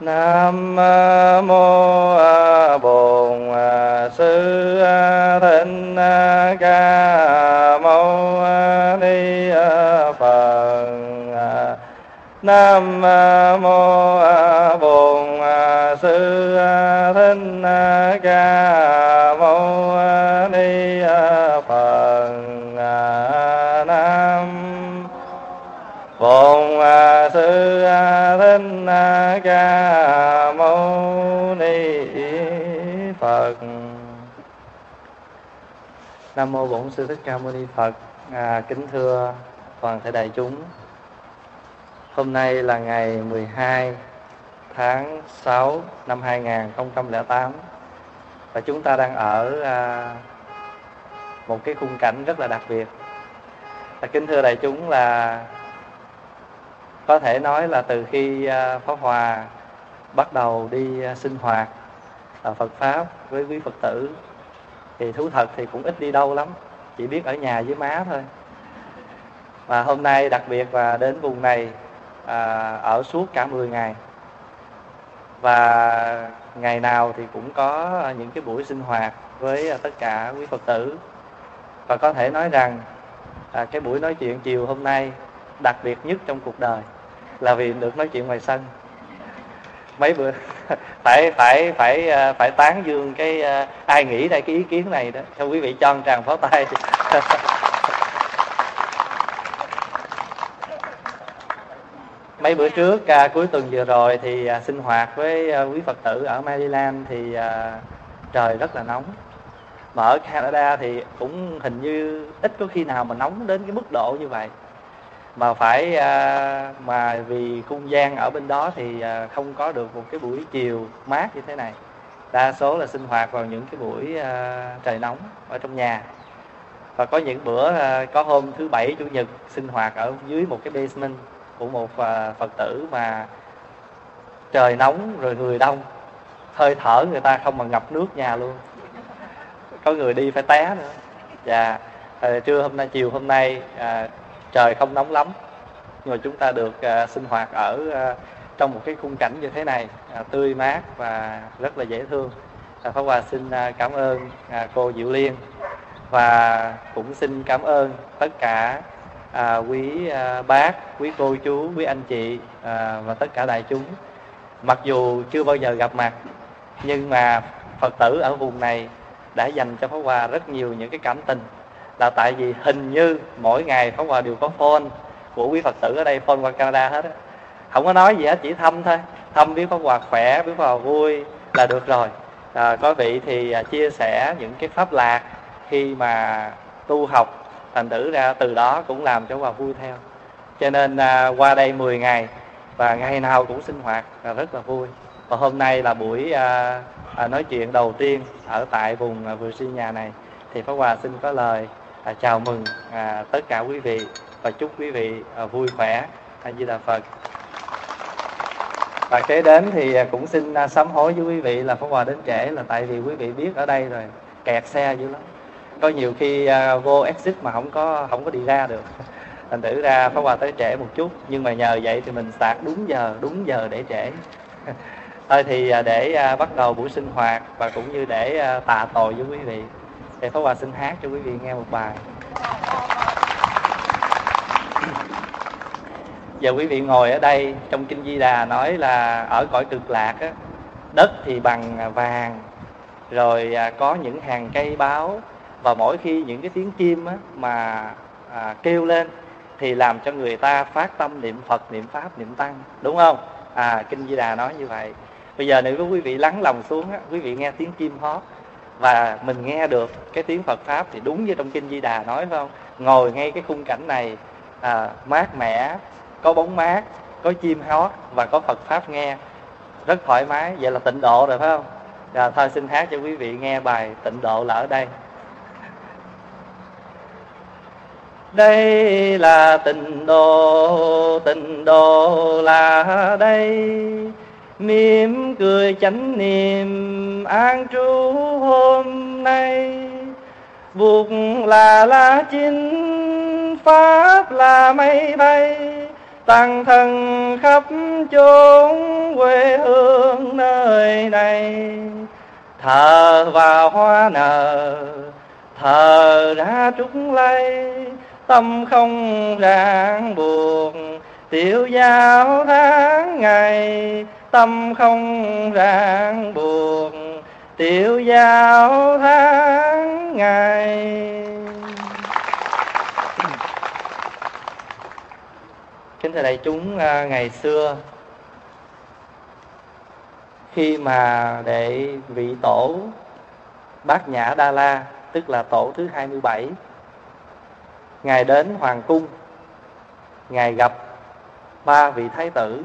Nam mô Bổn Sư Thích Ca Mâu Ni Phật. Nam mô Bổn Sư Thích Ca Mâu Ni Phật. Nam Bổn Sư Thích Phật. Nam mô Bổn Sư Thích Ca Mâu Ni Phật. À, kính thưa toàn thể đại chúng. Hôm nay là ngày 12 tháng 6 năm 2008 và chúng ta đang ở à, một cái khung cảnh rất là đặc biệt. à, kính thưa đại chúng là có thể nói là từ khi à, Pháp Hòa bắt đầu đi à, sinh hoạt À, Phật pháp với quý Phật tử. Thì thú thật thì cũng ít đi đâu lắm, chỉ biết ở nhà với má thôi. Và hôm nay đặc biệt là đến vùng này à, ở suốt cả 10 ngày. Và ngày nào thì cũng có những cái buổi sinh hoạt với tất cả quý Phật tử. Và có thể nói rằng à, cái buổi nói chuyện chiều hôm nay đặc biệt nhất trong cuộc đời là vì được nói chuyện ngoài sân mấy bữa phải phải phải ờ, phải tán dương cái ờ, ai nghĩ ra cái ý kiến này đó. Cho quý vị cho một tràng pháo tay. Mấy bữa trước à, cuối tuần vừa rồi thì à, sinh hoạt với à, quý phật tử ở Maryland thì à, trời rất là nóng. Mà ở Canada thì cũng hình như ít có khi nào mà nóng đến cái mức độ như vậy mà phải à, mà vì không gian ở bên đó thì à, không có được một cái buổi chiều mát như thế này. Đa số là sinh hoạt vào những cái buổi à, trời nóng ở trong nhà. Và có những bữa à, có hôm thứ bảy chủ nhật sinh hoạt ở dưới một cái basement của một à, phật tử mà trời nóng rồi người đông. Hơi thở người ta không mà ngập nước nhà luôn. Có người đi phải té nữa. Và à, trưa hôm nay chiều hôm nay à, trời không nóng lắm rồi chúng ta được à, sinh hoạt ở à, trong một cái khung cảnh như thế này à, tươi mát và rất là dễ thương à, Pháp Hòa xin à, cảm ơn à, cô Diệu Liên và cũng xin cảm ơn tất cả à, quý à, bác, quý cô chú, quý anh chị à, và tất cả đại chúng. Mặc dù chưa bao giờ gặp mặt, nhưng mà Phật tử ở vùng này đã dành cho Pháp Hòa rất nhiều những cái cảm tình. Là tại vì hình như mỗi ngày Pháp Hòa đều có phone của quý Phật tử ở đây phone qua Canada hết á. Không có nói gì hết, chỉ thăm thôi. Thăm biết Pháp Hòa khỏe, biết Pháp Hòa vui là được rồi. À, có vị thì à, chia sẻ những cái pháp lạc khi mà tu học thành tử ra từ đó cũng làm cho hòa vui theo cho nên à, qua đây 10 ngày và ngày nào cũng sinh hoạt là rất là vui và hôm nay là buổi à, à, nói chuyện đầu tiên ở tại vùng à, Virginia này thì Pháp Hòa xin có lời à, chào mừng à, tất cả quý vị và chúc quý vị à, vui khỏe. A Di Đà Phật. Và kế đến thì à, cũng xin à, sám hối với quý vị là Pháp Hòa đến trễ là tại vì quý vị biết ở đây rồi kẹt xe dữ lắm. Có nhiều khi à, vô exit mà không có không có đi ra được. Thành thử ra pháp hòa tới trễ một chút nhưng mà nhờ vậy thì mình sạc đúng giờ đúng giờ để trễ thôi thì à, để bắt đầu buổi sinh hoạt và cũng như để tạ tội với quý vị thì pháp hòa xin hát cho quý vị nghe một bài giờ quý vị ngồi ở đây trong kinh di đà nói là ở cõi cực lạc á đất thì bằng vàng rồi à, có những hàng cây báo và mỗi khi những cái tiếng chim á, mà à, kêu lên thì làm cho người ta phát tâm niệm Phật, niệm Pháp, niệm Tăng, đúng không? À, Kinh Di Đà nói như vậy. Bây giờ nếu quý vị lắng lòng xuống, á, quý vị nghe tiếng chim hót và mình nghe được cái tiếng Phật Pháp thì đúng như trong Kinh Di Đà nói phải không? Ngồi ngay cái khung cảnh này à, mát mẻ, có bóng mát, có chim hót và có Phật Pháp nghe rất thoải mái, vậy là tịnh độ rồi phải không? Rồi thôi xin hát cho quý vị nghe bài tịnh độ là ở đây. đây là tịnh độ tịnh độ là đây mỉm cười chánh niệm an trú hôm nay. Buộc là lá chín pháp là mây bay. Tăng thân khắp chốn quê hương nơi này. Thờ vào hoa nở, thờ ra trúc lây tâm không ràng buồn tiểu giao tháng ngày tâm không ràng buộc, tiểu giao tháng ngày kính thưa đại chúng à, ngày xưa, khi mà để vị tổ bát nhã đa la, tức là tổ thứ 27 ngài đến hoàng cung, ngài gặp ba vị thái tử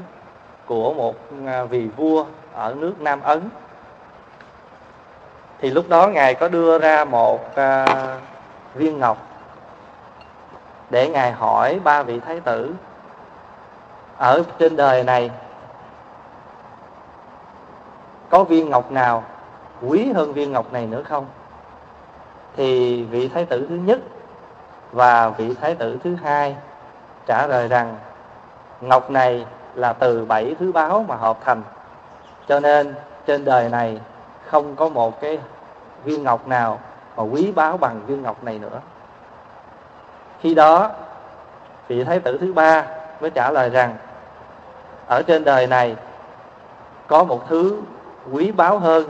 của một à, vị vua ở nước Nam Ấn. Thì lúc đó ngài có đưa ra một à, viên ngọc để ngài hỏi ba vị thái tử ở trên đời này có viên ngọc nào quý hơn viên ngọc này nữa không? Thì vị thái tử thứ nhất và vị thái tử thứ hai trả lời rằng ngọc này là từ bảy thứ báo mà hợp thành. Cho nên trên đời này không có một cái viên ngọc nào mà quý báu bằng viên ngọc này nữa. Khi đó, vị thái tử thứ ba mới trả lời rằng, ở trên đời này có một thứ quý báu hơn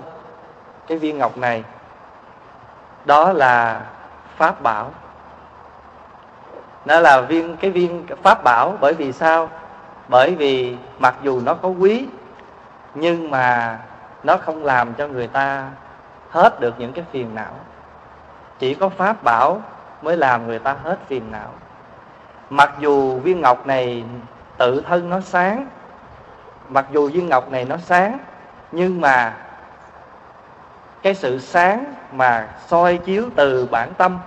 cái viên ngọc này. Đó là pháp bảo. Nó là viên, cái viên pháp bảo bởi vì sao? Bởi vì mặc dù nó có quý, nhưng mà nó không làm cho người ta hết được những cái phiền não. Chỉ có pháp bảo mới làm người ta hết phiền não. Mặc dù viên ngọc này tự thân nó sáng, mặc dù viên ngọc này nó sáng, nhưng mà cái sự sáng mà soi chiếu từ bản tâm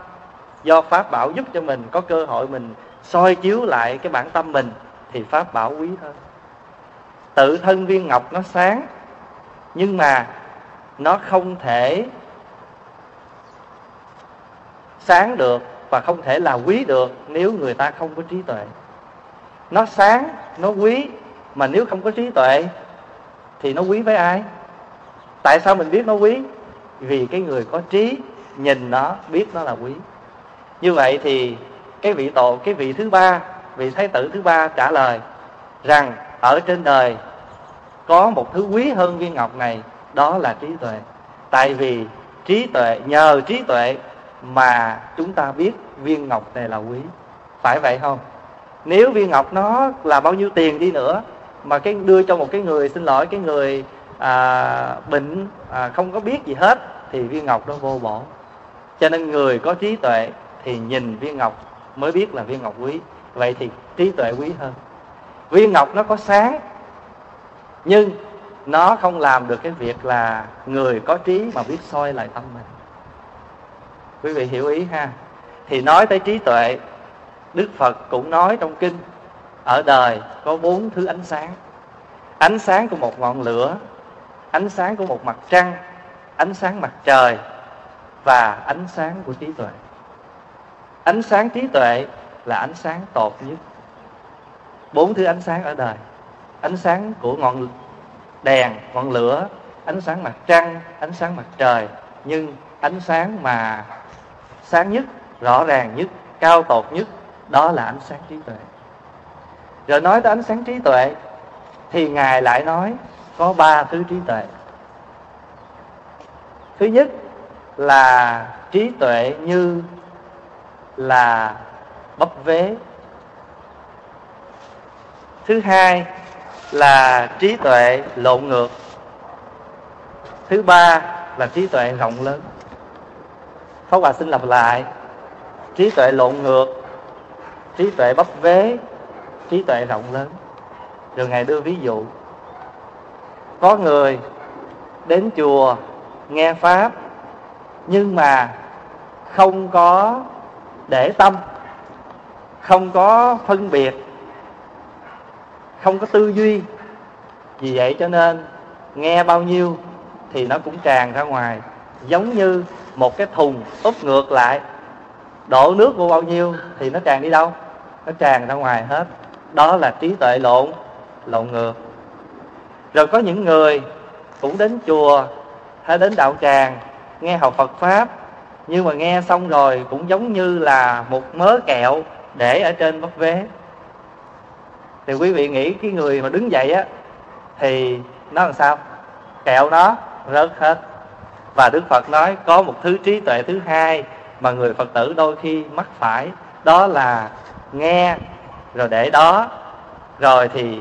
do pháp bảo giúp cho mình, có cơ hội mình soi chiếu lại cái bản tâm mình thì pháp bảo quý hơn tự thân viên ngọc nó sáng, nhưng mà nó không thể sáng được và không thể là quý được nếu người ta không có trí tuệ. Nó sáng, nó quý, mà nếu không có trí tuệ thì nó quý với ai? Tại sao mình biết nó quý? Vì cái người có trí, nhìn nó, biết nó là quý. Như vậy thì cái vị tổ, cái vị thứ ba vị thái tử thứ ba trả lời rằng ở trên đời có một thứ quý hơn viên ngọc này đó là trí tuệ. Tại vì trí tuệ nhờ trí tuệ mà chúng ta biết viên ngọc này là quý. Phải vậy không? Nếu viên ngọc nó là bao nhiêu tiền đi nữa mà cái đưa cho một cái người xin lỗi cái người à, bệnh à, không có biết gì hết thì viên ngọc nó vô bổ. Cho nên người có trí tuệ thì nhìn viên ngọc mới biết là viên ngọc quý vậy thì trí tuệ quý hơn. Viên ngọc nó có sáng, nhưng nó không làm được cái việc là người có trí mà biết soi lại tâm mình. Quý vị hiểu ý ha? Thì nói tới trí tuệ, đức phật cũng nói trong kinh, ở đời có bốn thứ ánh sáng. Ánh sáng của một ngọn lửa, ánh sáng của một mặt trăng, ánh sáng mặt trời và ánh sáng của trí tuệ. Ánh sáng trí tuệ là ánh sáng tột nhất. Bốn thứ ánh sáng ở đời. Ánh sáng của ngọn đèn, ngọn lửa, ánh sáng mặt trăng, ánh sáng mặt trời. Nhưng ánh sáng mà sáng nhất, rõ ràng nhất, cao tột nhất, đó là ánh sáng trí tuệ. Rồi nói tới ánh sáng trí tuệ, thì ngài lại nói có ba thứ trí tuệ. Thứ nhất là trí tuệ như là bắp vế. Thứ hai là trí tuệ lộn ngược. Thứ ba là trí tuệ rộng lớn. Pháp Hòa xin lặp lại, trí tuệ lộn ngược, trí tuệ bắp vế, trí tuệ rộng lớn. Rồi ngài đưa ví dụ. Có người đến chùa nghe pháp, nhưng mà không có để tâm không có phân biệt, không có tư duy. Vì vậy cho nên nghe bao nhiêu thì nó cũng tràn ra ngoài. Giống như một cái thùng úp ngược lại, đổ nước vô bao nhiêu thì nó tràn đi đâu? Nó tràn ra ngoài hết. Đó là trí tuệ lộn lộn ngược. Rồi có những người cũng đến chùa hay đến đạo tràng, nghe học Phật pháp, nhưng mà nghe xong rồi cũng giống như là một mớ kẹo để ở trên bắp vế. Thì quý vị nghĩ cái người mà đứng dậy á, thì nó làm sao? Kẹo nó, rớt hết. Và đức phật nói có một thứ trí tuệ thứ hai mà người phật tử đôi khi mắc phải, đó là nghe. Rồi để đó, rồi thì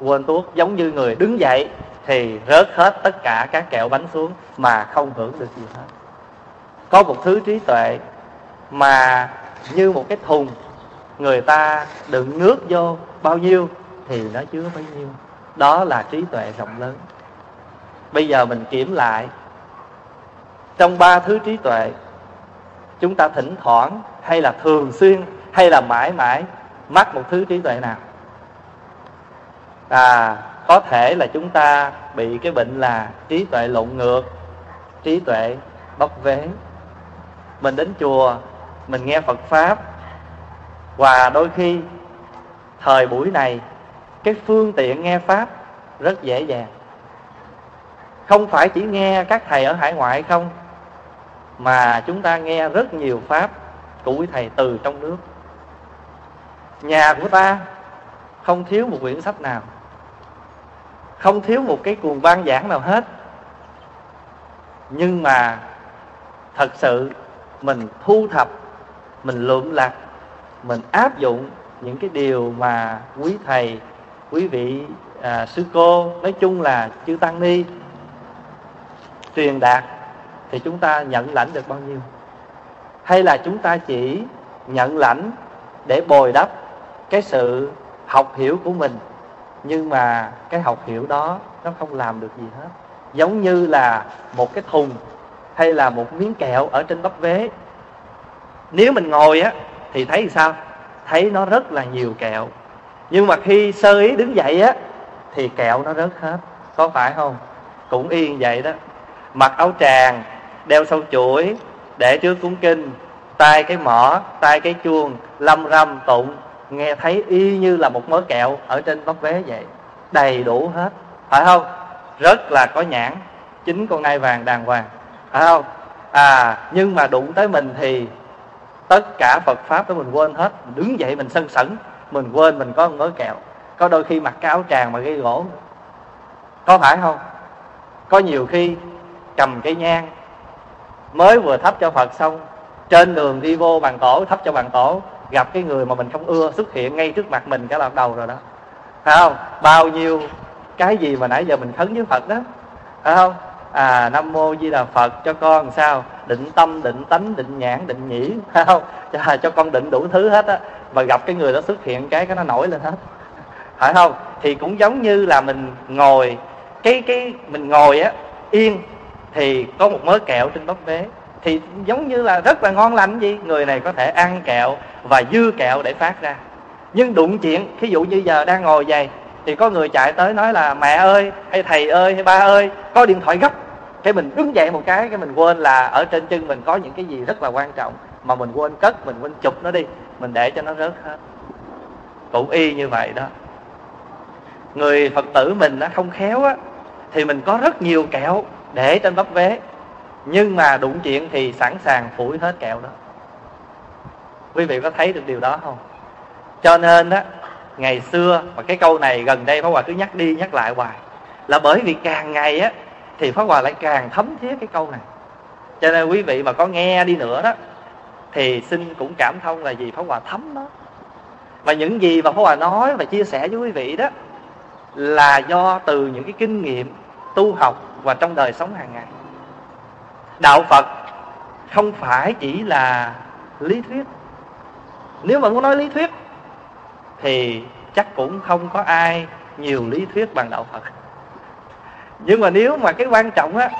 quên tuốt. Giống như người đứng dậy thì rớt hết tất cả các kẹo bánh xuống mà không hưởng được gì hết. Có một thứ trí tuệ mà như một cái thùng người ta đựng nước vô bao nhiêu thì nó chứa bấy nhiêu. Đó là trí tuệ rộng lớn. Bây giờ mình kiểm lại. Trong ba thứ trí tuệ, chúng ta thỉnh thoảng, hay là thường xuyên, hay là mãi mãi, mắc một thứ trí tuệ nào? À có thể là chúng ta bị cái bệnh là trí tuệ lộn ngược, trí tuệ bóc vế mình đến chùa, mình nghe phật pháp và đôi khi, thời buổi này, cái phương tiện nghe pháp rất dễ dàng. Không phải chỉ nghe các thầy ở hải ngoại không, mà chúng ta nghe rất nhiều pháp của quý thầy từ trong nước. Nhà của ta không thiếu một quyển sách nào, không thiếu một cái cuồng ban giảng nào hết. Nhưng mà thật sự mình thu thập, mình lượm lặt mình áp dụng những cái điều mà quý thầy quý vị à, sư cô nói chung là chư tăng ni truyền đạt thì chúng ta nhận lãnh được bao nhiêu? Hay là chúng ta chỉ nhận lãnh để bồi đắp cái sự học hiểu của mình nhưng mà cái học hiểu đó nó không làm được gì hết? Giống như là một cái thùng hay là một miếng kẹo ở trên bắp vế. Nếu mình ngồi á thì thấy sao? Thấy nó rất là nhiều kẹo. Nhưng mà khi sơ ý đứng dậy á, thì kẹo nó rớt hết. Có phải không? Cũng yên vậy đó. Mặc áo tràng, đeo sâu chuỗi, để trước cúng kinh, tay cái mỏ, tay cái chuông, lâm râm tụng, nghe thấy y như là một mớ kẹo ở trên bóc vé vậy. Đầy đủ hết. Phải không? Rất là có nhãn. Chính con ngai vàng đàng hoàng. Phải không? À nhưng mà đụng tới mình thì tất cả phật pháp đó mình quên hết. Mình đứng dậy mình sân sẩn, mình quên mình có một mớ kẹo. Có đôi khi mặc cái áo tràng mà gây gỗ. Có phải không? Có nhiều khi cầm cái nhang mới vừa thắp cho phật xong, trên đường đi vô bàn tổ, thắp cho bàn tổ, gặp cái người mà mình không ưa xuất hiện ngay trước mặt mình cái là đầu rồi đó. Phải không? Bao nhiêu cái gì mà nãy giờ mình khấn với phật đó. Phải không? À nam mô di đà phật cho con sao? Định tâm định tánh định nhãn định nhĩ không? Cho, cho con định đủ thứ hết á và gặp cái người đó xuất hiện cái cái nó nổi lên hết. Phải không? Thì cũng giống như là mình ngồi cái cái mình ngồi á yên thì có một mớ kẹo trên bắp vế thì giống như là rất là ngon lành gì? Người này có thể ăn kẹo và dư kẹo để phát ra. Nhưng đụng chuyện thí dụ như giờ đang ngồi vậy thì có người chạy tới nói là, mẹ ơi, hay thầy ơi, hay ba ơi. Có điện thoại gấp. Cái mình đứng dậy một cái cái mình quên là ở trên chân mình có những cái gì rất là quan trọng, mà mình quên cất, mình quên chụp nó đi, mình để cho nó rớt hết. Cũng y như vậy đó. Người phật tử mình nó không khéo á, thì mình có rất nhiều kẹo để trên bắp vế, nhưng mà đụng chuyện thì sẵn sàng phủi hết kẹo đó. Quý vị có thấy được điều đó không? Cho nên á ngày xưa, mà cái câu này gần đây Pháp Hòa cứ nhắc đi nhắc lại hoài. Là bởi vì càng ngày á, thì Pháp Hòa lại càng thấm thiết cái câu này. Cho nên quý vị mà có nghe đi nữa đó, thì xin cũng cảm thông là gì Pháp Hòa thấm đó và những gì mà Pháp Hòa nói và chia sẻ với quý vị đó, là do từ những cái kinh nghiệm tu học và trong đời sống hàng ngày. Đạo phật không phải chỉ là lý thuyết. Nếu mà muốn nói lý thuyết thì chắc cũng không có ai nhiều lý thuyết bằng đạo phật. Nhưng mà nếu mà cái quan trọng á,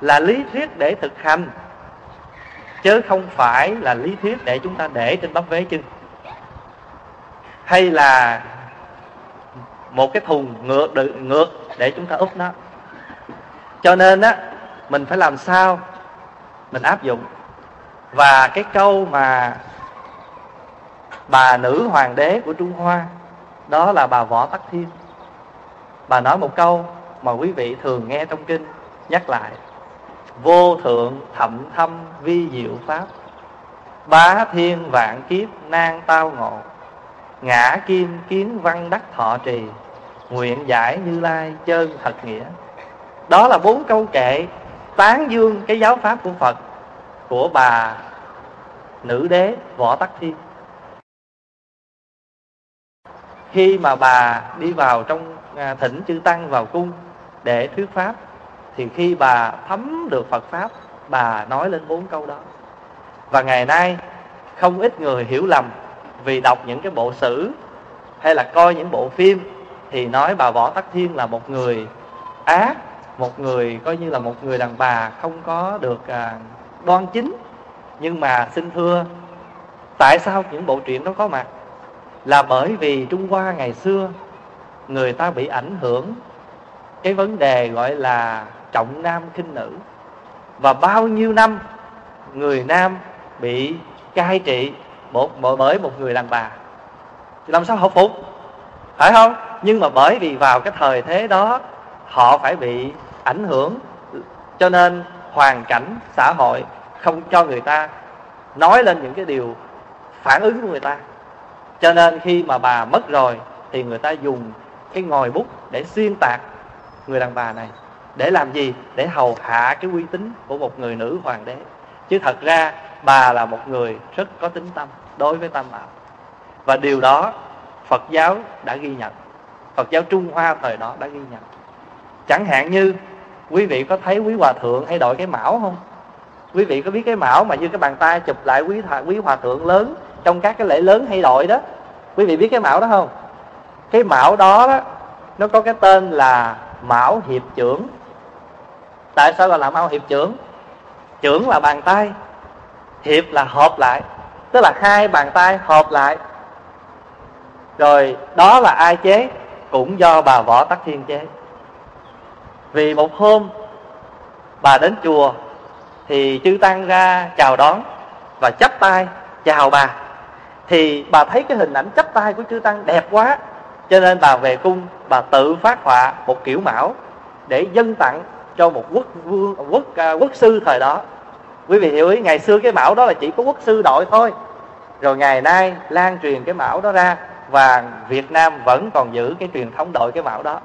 là lý thuyết để thực hành, chứ không phải là lý thuyết để chúng ta để trên bắp vế chân hay là một cái thùng ngược ngược để chúng ta úp nó. Cho nên á, mình phải làm sao mình áp dụng. Và cái câu mà bà nữ hoàng đế của trung hoa, đó là bà võ tắc thiên. Bà nói một câu mà quý vị thường nghe trong kinh, nhắc lại. Vô thượng thậm thâm vi diệu pháp. Bá thiên vạn kiếp nan tao ngộ. Ngã kim kiến văn đắc thọ trì. Nguyện giải như lai chơn thật nghĩa. Đó là bốn câu kệ tán dương cái giáo pháp của phật, của bà nữ đế võ tắc thiên. Khi mà bà đi vào trong à, thỉnh chư tăng vào cung để thuyết pháp thì khi bà thấm được phật pháp bà nói lên bốn câu đó. Và ngày nay không ít người hiểu lầm vì đọc những cái bộ sử hay là coi những bộ phim thì nói bà võ tắc thiên là một người ác một người coi như là một người đàn bà không có được à, đoan chính. Nhưng mà xin thưa tại sao những bộ truyện đó có mặt? Là bởi vì trung hoa ngày xưa, người ta bị ảnh hưởng cái vấn đề gọi là trọng nam khinh nữ. Và bao nhiêu năm người nam bị cai trị một bởi một người đàn bà. Thì làm sao họ phục? Phải không? Nhưng mà bởi vì vào cái thời thế đó, họ phải bị ảnh hưởng. Cho nên hoàn cảnh xã hội không cho người ta nói lên những cái điều phản ứng của người ta cho nên khi mà bà mất rồi thì người ta dùng cái ngòi bút để xuyên tạc người đàn bà này. Để làm gì? Để hầu hạ cái uy tín của một người nữ hoàng đế. Chứ thật ra bà là một người rất có tính tâm đối với tam bảo. Và điều đó phật giáo đã ghi nhận. Phật giáo trung hoa thời đó đã ghi nhận. Chẳng hạn như quý vị có thấy quý hòa thượng hay đội cái mão không? Quý vị có biết cái mão mà như cái bàn tay chụp lại quý hòa, quý hòa thượng lớn trong các cái lễ lớn hay đội đó. Quý vị biết cái mão đó không? Cái mão đó, đó nó có cái tên là mão hiệp trưởng. Tại sao gọi là mão hiệp trưởng? Trưởng là bàn tay hiệp là hợp lại. Tức là hai bàn tay hợp lại. Rồi đó là ai chế? Cũng do bà võ tắc thiên chế. Vì một hôm bà đến chùa thì chư tăng ra chào đón và chắp tay chào bà thì bà thấy cái hình ảnh chắp tay của chư tăng đẹp quá. Cho nên bà về cung, bà tự phát họa một kiểu mão để dân tặng cho một quốc vương, quốc à, quốc sư thời đó. Quý vị hiểu ý, ngày xưa cái mão đó là chỉ có quốc sư đội thôi. Rồi ngày nay lan truyền cái mão đó ra và Việt Nam vẫn còn giữ cái truyền thống đội cái mão đó.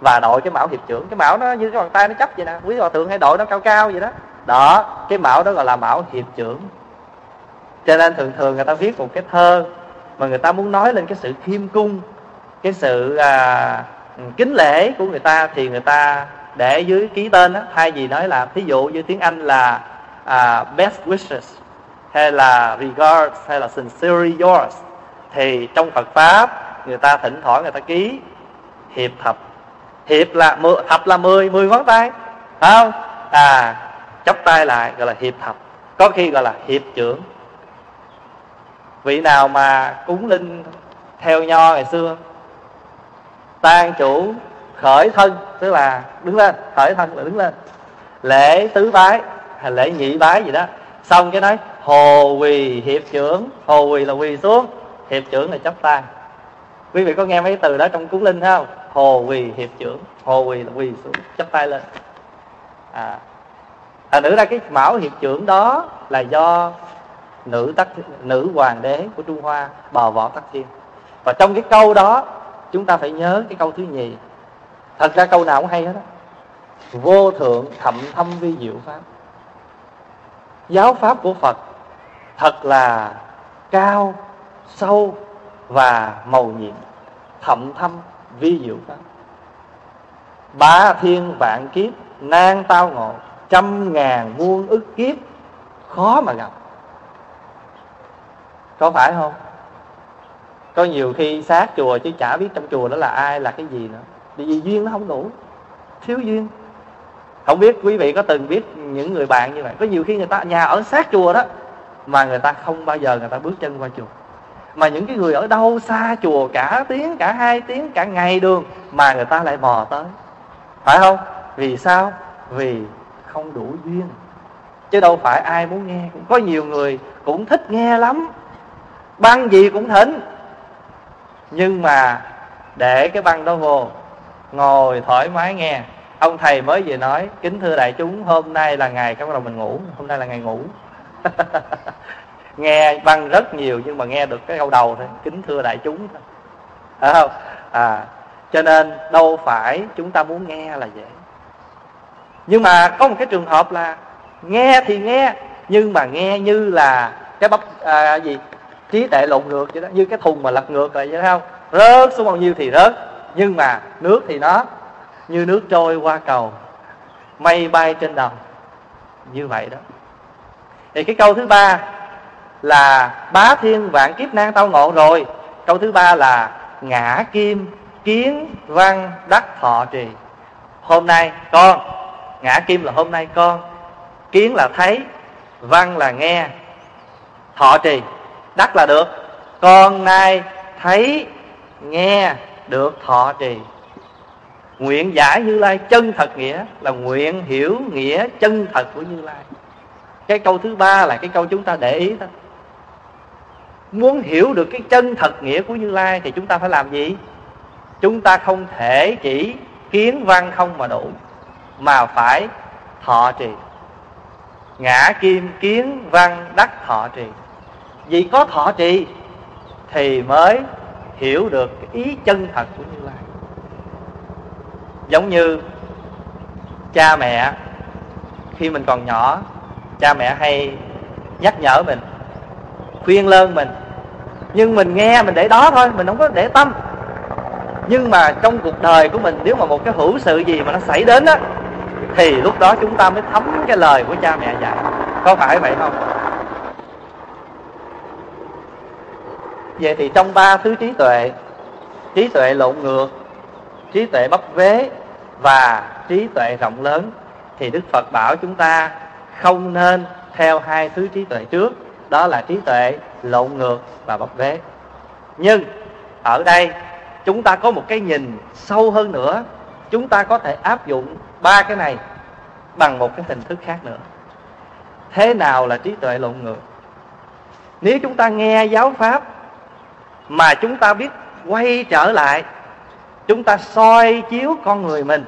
Và đội cái mão hiệp trưởng, cái mão nó như cái bàn tay nó chấp vậy nè. Quý hòa thượng hay đội nó cao cao vậy đó. Đó, cái mão đó gọi là mão hiệp trưởng cho nên thường thường người ta viết một cái thơ mà người ta muốn nói lên cái sự khiêm cung cái sự à, kính lễ của người ta thì người ta để dưới ký tên đó, thay vì nói là thí dụ như tiếng anh là à, best wishes hay là regards hay là sincerely yours thì trong Phật pháp người ta thỉnh thoảng người ta ký hiệp thập. Hiệp là thập là mười mười ngón tay phải không? À chắp tay lại gọi là hiệp thập. Có khi gọi là hiệp trưởng vị nào mà cúng linh theo nho ngày xưa tan chủ khởi thân, tức là đứng lên, khởi thân là đứng lên, lễ tứ bái, hay lễ nhị bái gì đó. Xong cái nói, hồ quỳ hiệp trưởng, hồ quỳ là quỳ xuống, hiệp trưởng là chấp tay. Quý vị có nghe mấy từ đó trong cúng linh không? Hồ quỳ hiệp trưởng, hồ quỳ là quỳ xuống chấp tay lên. À thành nữ ra cái mão hiệp trưởng đó là do nữ tắc, nữ hoàng đế của trung hoa, Bò võ tắc thiên. Và trong cái câu đó, chúng ta phải nhớ cái câu thứ nhì. Thật ra câu nào cũng hay hết đó vô thượng thậm thâm vi diệu pháp. Giáo pháp của phật thật là cao, sâu và màu nhiệm. Thậm thâm vi diệu pháp. Ba thiên vạn kiếp nan tao ngộ, trăm ngàn muôn ức kiếp, khó mà gặp có phải không? Có nhiều khi sát chùa chứ chả biết trong chùa đó là ai, là cái gì nữa. Vì duyên nó không đủ. Thiếu duyên. Không biết quý vị có từng biết những người bạn như vậy. Có nhiều khi người ta, nhà ở sát chùa đó, mà người ta không bao giờ người ta bước chân qua chùa. Mà những cái người ở đâu xa chùa, cả tiếng, cả hai tiếng, cả ngày đường, mà người ta lại mò tới. Phải không? Vì sao? Vì không đủ duyên. Chứ đâu phải ai muốn nghe. Cũng có nhiều người cũng thích nghe lắm băng gì cũng thỉnh. Nhưng mà để cái băng đó vô ngồi thoải mái nghe. Ông thầy mới vừa nói kính thưa đại chúng hôm nay là ngày các bắt đầu mình ngủ hôm nay là ngày ngủ. Nghe băng rất nhiều nhưng mà nghe được cái câu đầu thôi kính thưa đại chúng. Thôi phải không? À cho nên đâu phải chúng ta muốn nghe là dễ nhưng mà có một cái trường hợp là nghe thì nghe nhưng mà nghe như là cái bắp à, gì? Trí tệ lộn ngược vậy đó, như cái thùng mà lật ngược lại vậy đó không? Rớt xuống bao nhiêu thì rớt, nhưng mà nước thì nó như nước trôi qua cầu, mây bay trên đồng, như vậy đó. Thì cái câu thứ ba là bá thiên vạn kiếp nan tao ngộ rồi. Câu thứ ba là ngã kim kiến văn đắc thọ trì. Hôm nay con, ngã kim là hôm nay con, kiến là thấy, văn là nghe, thọ trì đắc là được. Con nay thấy nghe được thọ trì. Nguyện giải như lai chân thật nghĩa là nguyện hiểu nghĩa chân thật của như lai. Cái câu thứ ba là cái câu chúng ta để ý thôi. Muốn hiểu được cái chân thật nghĩa của như lai thì chúng ta phải làm gì? Chúng ta không thể chỉ kiến văn không mà đủ, mà phải thọ trì. Ngã kim kiến văn đắc thọ trì vì có thọ trì, thì mới hiểu được ý chân thật của như lai. Giống như cha mẹ, khi mình còn nhỏ, cha mẹ hay nhắc nhở mình, khuyên lơn mình. Nhưng mình nghe mình để đó thôi, mình không có để tâm. Nhưng mà trong cuộc đời của mình, nếu mà một cái hữu sự gì mà nó xảy đến á, thì lúc đó chúng ta mới thấm cái lời của cha mẹ dạy. Có phải vậy không? Vậy thì trong ba thứ trí tuệ trí tuệ lộn ngược, trí tuệ bắp vế và trí tuệ rộng lớn, thì đức phật bảo chúng ta không nên theo hai thứ trí tuệ trước, đó là trí tuệ lộn ngược và bắp vế. Nhưng ở đây chúng ta có một cái nhìn sâu hơn nữa, chúng ta có thể áp dụng ba cái này bằng một cái hình thức khác nữa. Thế nào là trí tuệ lộn ngược? Nếu chúng ta nghe giáo pháp mà chúng ta biết quay trở lại, chúng ta soi chiếu con người mình,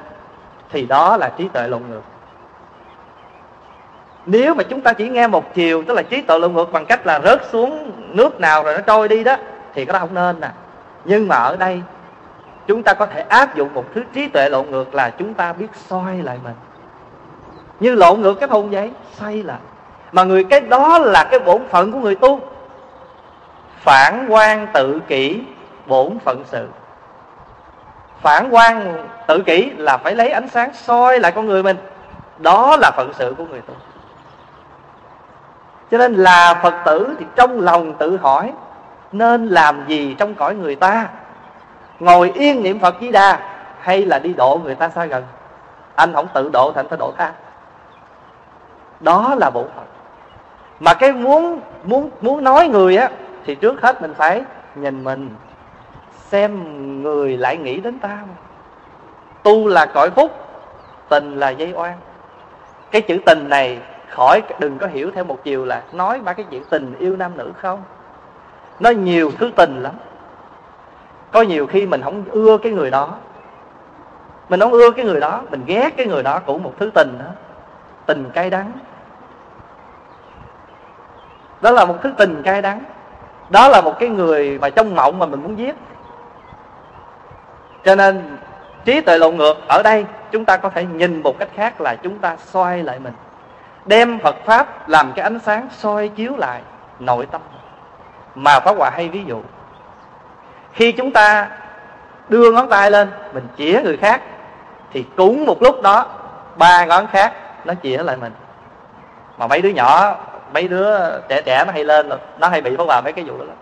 thì đó là trí tuệ lộn ngược nếu mà chúng ta chỉ nghe một chiều, tức là trí tuệ lộn ngược bằng cách là rớt xuống nước nào rồi nó trôi đi đó, thì cái đó không nên nè. Nhưng mà ở đây, chúng ta có thể áp dụng một thứ trí tuệ lộn ngược là chúng ta biết soi lại mình. Như lộn ngược cái thùng vậy, xoay lại. Mà người cái đó là cái bổn phận của người tu phản quan tự kỷ bổn phận sự. Phản quan tự kỷ là phải lấy ánh sáng soi lại con người mình. Đó là phận sự của người tu. Cho nên là phật tử thì trong lòng tự hỏi, nên làm gì trong cõi người ta? Ngồi yên niệm phật di đà hay là đi độ người ta xa gần? Anh không tự độ thì anh phải độ tha đó là bổn phận. Mà cái muốn muốn muốn nói người á thì trước hết mình phải nhìn mình, xem người lại nghĩ đến ta mà. tu là cõi phúc, tình là dây oan. Cái chữ tình này, khỏi, đừng có hiểu theo một chiều là nói ba cái chuyện tình yêu nam nữ không? Nó nhiều thứ tình lắm. Có nhiều khi mình không ưa cái người đó. Mình không ưa cái người đó, mình ghét cái người đó cũng một thứ tình đó. Tình cay đắng. Đó là một thứ tình cay đắng đó là một cái người mà trong mộng mà mình muốn giết. Cho nên, trí tuệ lộn ngược ở đây, chúng ta có thể nhìn một cách khác là chúng ta xoay lại mình. Đem phật pháp làm cái ánh sáng soi chiếu lại nội tâm. Mà pháp hòa hay ví dụ, khi chúng ta đưa ngón tay lên, mình chĩa người khác, thì cũng một lúc đó, ba ngón khác nó chĩa lại mình. Mà mấy đứa nhỏ mấy đứa trẻ trẻ nó hay lên nó hay bị phóng hòa mấy cái vụ đó lắm.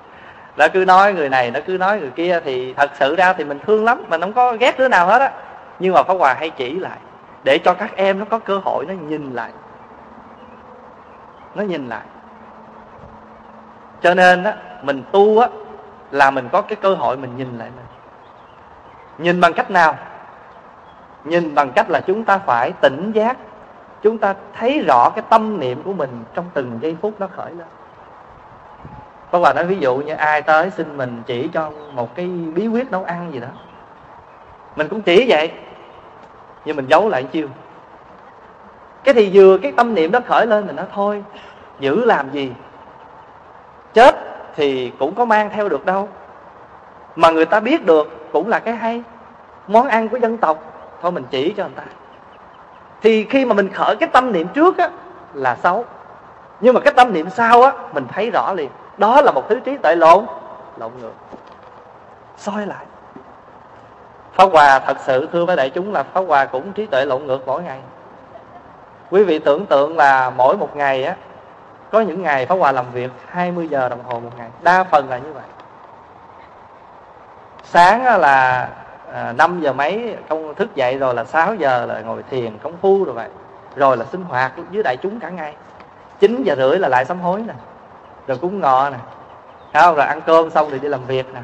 Nó cứ nói người này, nó cứ nói người kia, thì thật sự ra thì mình thương lắm, mình không có ghét đứa nào hết á. Nhưng mà pháp hòa hay chỉ lại, để cho các em nó có cơ hội nó nhìn lại. Nó nhìn lại. Cho nên á, mình tu á, là mình có cái cơ hội mình nhìn lại mình. Nhìn bằng cách nào? Nhìn bằng cách là chúng ta phải tỉnh giác chúng ta thấy rõ cái tâm niệm của mình trong từng giây phút nó khởi lên. Có bà nói ví dụ như ai tới xin mình chỉ cho một cái bí quyết nấu ăn gì đó. Mình cũng chỉ vậy, nhưng mình giấu lại chiêu. Cái thì vừa cái tâm niệm đó khởi lên mình nói, thôi, giữ làm gì? Chết thì cũng có mang theo được đâu. Mà người ta biết được cũng là cái hay. Món ăn của dân tộc, thôi mình chỉ cho người ta thì khi mà mình khởi cái tâm niệm trước á, là xấu. Nhưng mà cái tâm niệm sau á, mình thấy rõ liền. Đó là một thứ trí tuệ lộn lộn ngược. Soi lại. Pháp Hòa thật sự, thưa với đại chúng, là Pháp Hòa cũng trí tuệ lộn ngược mỗi ngày. Quý vị tưởng tượng là mỗi một ngày á, Có những ngày Pháp Hòa làm việc 20 giờ đồng hồ một ngày. Đa phần là như vậy. Sáng là à, 5 giờ mấy không thức dậy rồi là 6 giờ là ngồi thiền công phu rồi vậy. Rồi là sinh hoạt với đại chúng cả ngày. 9 giờ rưỡi là lại sám hối nè. Rồi cúng ngọ nè. Không? Rồi ăn cơm xong thì đi làm việc nè.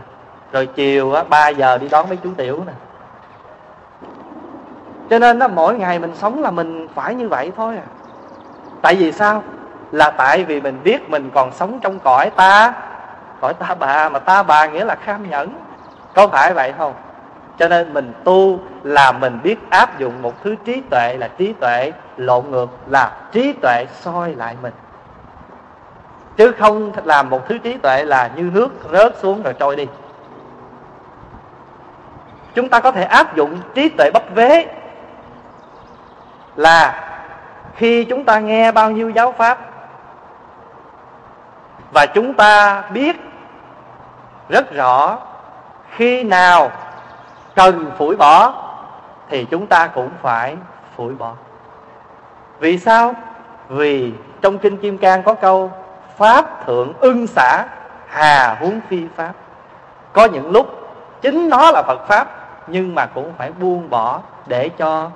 Rồi chiều á, 3 giờ đi đón mấy chú tiểu nè. Cho nên đó, mỗi ngày mình sống là mình phải như vậy thôi à. Tại vì sao? Là tại vì mình biết mình còn sống trong cõi ta. Cõi ta bà mà ta bà nghĩa là kham nhẫn. Có phải vậy không? Cho nên mình tu là mình biết áp dụng một thứ trí tuệ là trí tuệ lộn ngược, là trí tuệ soi lại mình. Chứ không làm một thứ trí tuệ là như nước rớt xuống rồi trôi đi. Chúng ta có thể áp dụng trí tuệ bắp vế là khi chúng ta nghe bao nhiêu giáo pháp và chúng ta biết rất rõ khi nào cần phủi bỏ, thì chúng ta cũng phải phủi bỏ. Vì sao? Vì trong kinh kim cang có câu, pháp thượng ưng xả, hà huống phi pháp. Có những lúc, chính nó là phật pháp, nhưng mà cũng phải buông bỏ để cho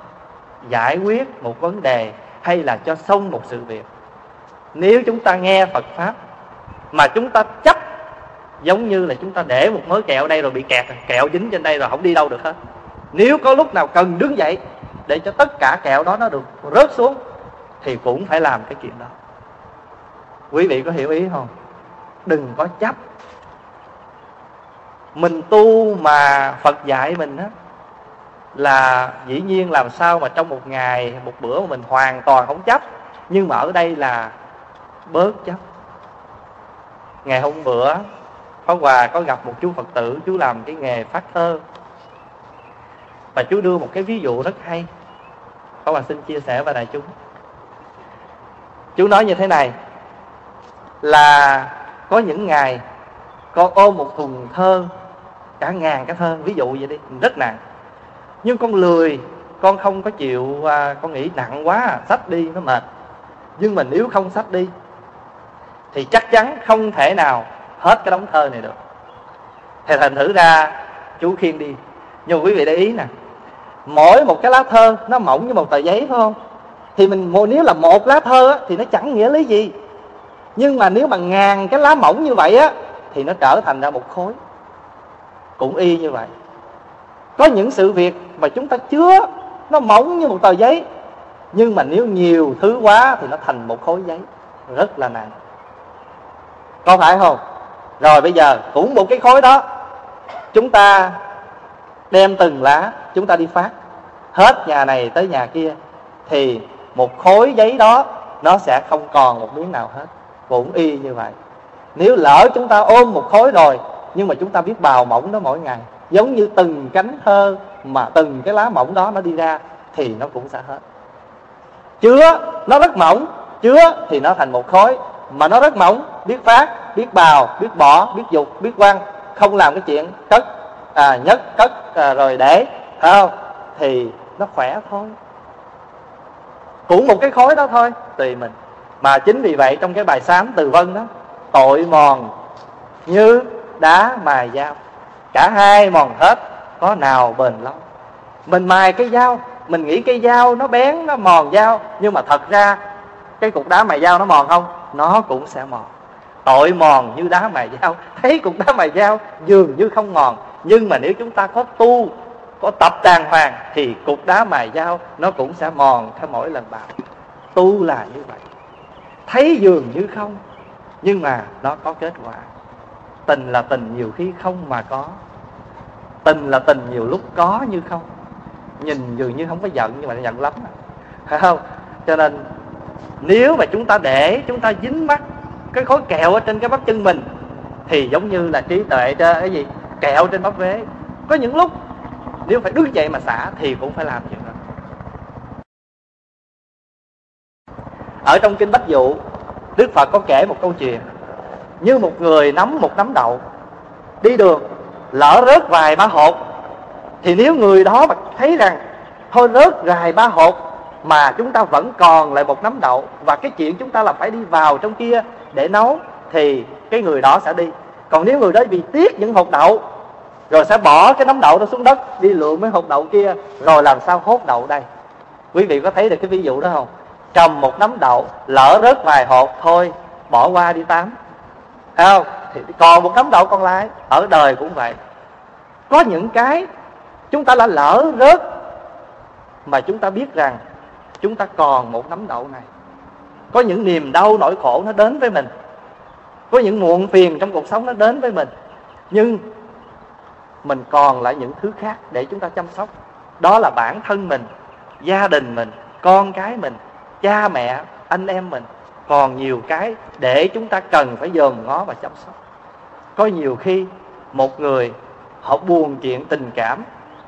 giải quyết một vấn đề hay là cho xong một sự việc. Nếu chúng ta nghe phật pháp, mà chúng ta chấp giống như là chúng ta để một mớ kẹo đây rồi bị kẹt, kẹo dính trên đây rồi không đi đâu được hết. Nếu có lúc nào cần đứng dậy để cho tất cả kẹo đó nó được rớt xuống, thì cũng phải làm cái chuyện đó. Quý vị có hiểu ý không? Đừng có chấp. Mình tu mà phật dạy mình á, là dĩ nhiên làm sao mà trong một ngày, một bữa mà mình hoàn toàn không chấp. Nhưng mà ở đây là bớt chấp. Ngày hôm bữa Pháp Hòa có gặp một chú Phật tử, Chú làm cái nghề phát thơ. Và chú đưa một cái ví dụ rất hay. Pháp Hòa xin chia sẻ với đại chúng. Chú nói như thế này, Là có những ngày Con ôm một thùng thơ, Cả ngàn cái thơ, Ví dụ vậy đi, Rất nặng. Nhưng con lười, con không có chịu à, con nghĩ nặng quá, sách đi nó mệt. Nhưng mà nếu không sách đi, thì chắc chắn không thể nào hết cái đống thơ này được. Thì thành thử ra chú khiên đi. Nhưng mà quý vị để ý nè mỗi một cái lá thơ nó mỏng như một tờ giấy phải không? Thì mình nếu là một lá thơ á, thì nó chẳng nghĩa lý gì. Nhưng mà nếu mà ngàn cái lá mỏng như vậy á thì nó trở thành ra một khối. Cũng y như vậy. Có những sự việc mà chúng ta chứa nó mỏng như một tờ giấy nhưng mà nếu nhiều thứ quá thì nó thành một khối giấy. Rất là nặng. Có phải không? Rồi bây giờ cũng một cái khối đó. Chúng ta đem từng lá, chúng ta đi phát. Hết nhà này tới nhà kia, thì một khối giấy đó nó sẽ không còn một miếng nào hết. Cũng y như vậy. Nếu lỡ chúng ta ôm một khối rồi, nhưng mà chúng ta biết bào mỏng nó mỗi ngày, giống như từng cánh thơ mà từng cái lá mỏng đó nó đi ra, thì nó cũng sẽ hết. Chứa, nó rất mỏng. Chứa thì nó thành một khối mà nó rất mỏng biết phát biết bào biết bỏ biết dục biết quăng. Không làm cái chuyện cất à, nhất cất à, rồi để phải không? Thì nó khỏe thôi. Cũng một cái khối đó thôi tùy mình. Mà chính vì vậy trong cái bài sám từ vân đó tội mòn như đá mài dao. Cả hai mòn hết có nào bền lâu? Mình mài cái dao mình nghĩ cái dao nó bén nó mòn dao nhưng mà thật ra cái cục đá mài dao nó mòn không? Nó cũng sẽ mòn. Tội mòn như đá mài dao. Thấy cục đá mài dao dường như không mòn. Nhưng mà nếu chúng ta có tu, có tập đàng hoàng, thì cục đá mài dao nó cũng sẽ mòn theo mỗi lần bào tu là như vậy. Thấy dường như không, nhưng mà nó có kết quả. Tình là tình nhiều khi không mà có. Tình là tình nhiều lúc có như không. Nhìn dường như không có giận, nhưng mà nó giận lắm. Phải không? Cho nên nếu mà chúng ta để, chúng ta dính mắt cái khối kẹo ở trên cái bắp chân mình, thì giống như là trí tuệ trên cái gì? Kẹo trên bắp vế. Có những lúc, nếu phải đứng dậy mà xả, thì cũng phải làm chuyện đó. Ở trong kinh bách dụ, đức phật có kể một câu chuyện. Như một người nắm một nắm đậu, đi đường, lỡ rớt vài ba hột, thì nếu người đó mà thấy rằng thôi rớt vài ba hột mà chúng ta vẫn còn lại một nắm đậu, và cái chuyện chúng ta là phải đi vào trong kia để nấu, thì cái người đó sẽ đi. Còn nếu người đó bị tiếc những hột đậu, rồi sẽ bỏ cái nắm đậu đó xuống đất, đi lượm mấy hột đậu kia, rồi làm sao hốt đậu đây? Quý vị có thấy được cái ví dụ đó không? Cầm một nắm đậu, lỡ rớt vài hột thôi, bỏ qua đi tám. Thấy không? Thì còn một nắm đậu còn lại, ở đời cũng vậy. Có những cái chúng ta đã lỡ rớt, mà chúng ta biết rằng chúng ta còn một nắm đậu này. Có những niềm đau nỗi khổ nó đến với mình. Có những muộn phiền trong cuộc sống nó đến với mình. Nhưng mình còn lại những thứ khác để chúng ta chăm sóc. Đó là bản thân mình, gia đình mình, con cái mình, cha mẹ, anh em mình. Còn nhiều cái để chúng ta cần phải dòm ngó và chăm sóc. Có nhiều khi một người, họ buồn chuyện tình cảm,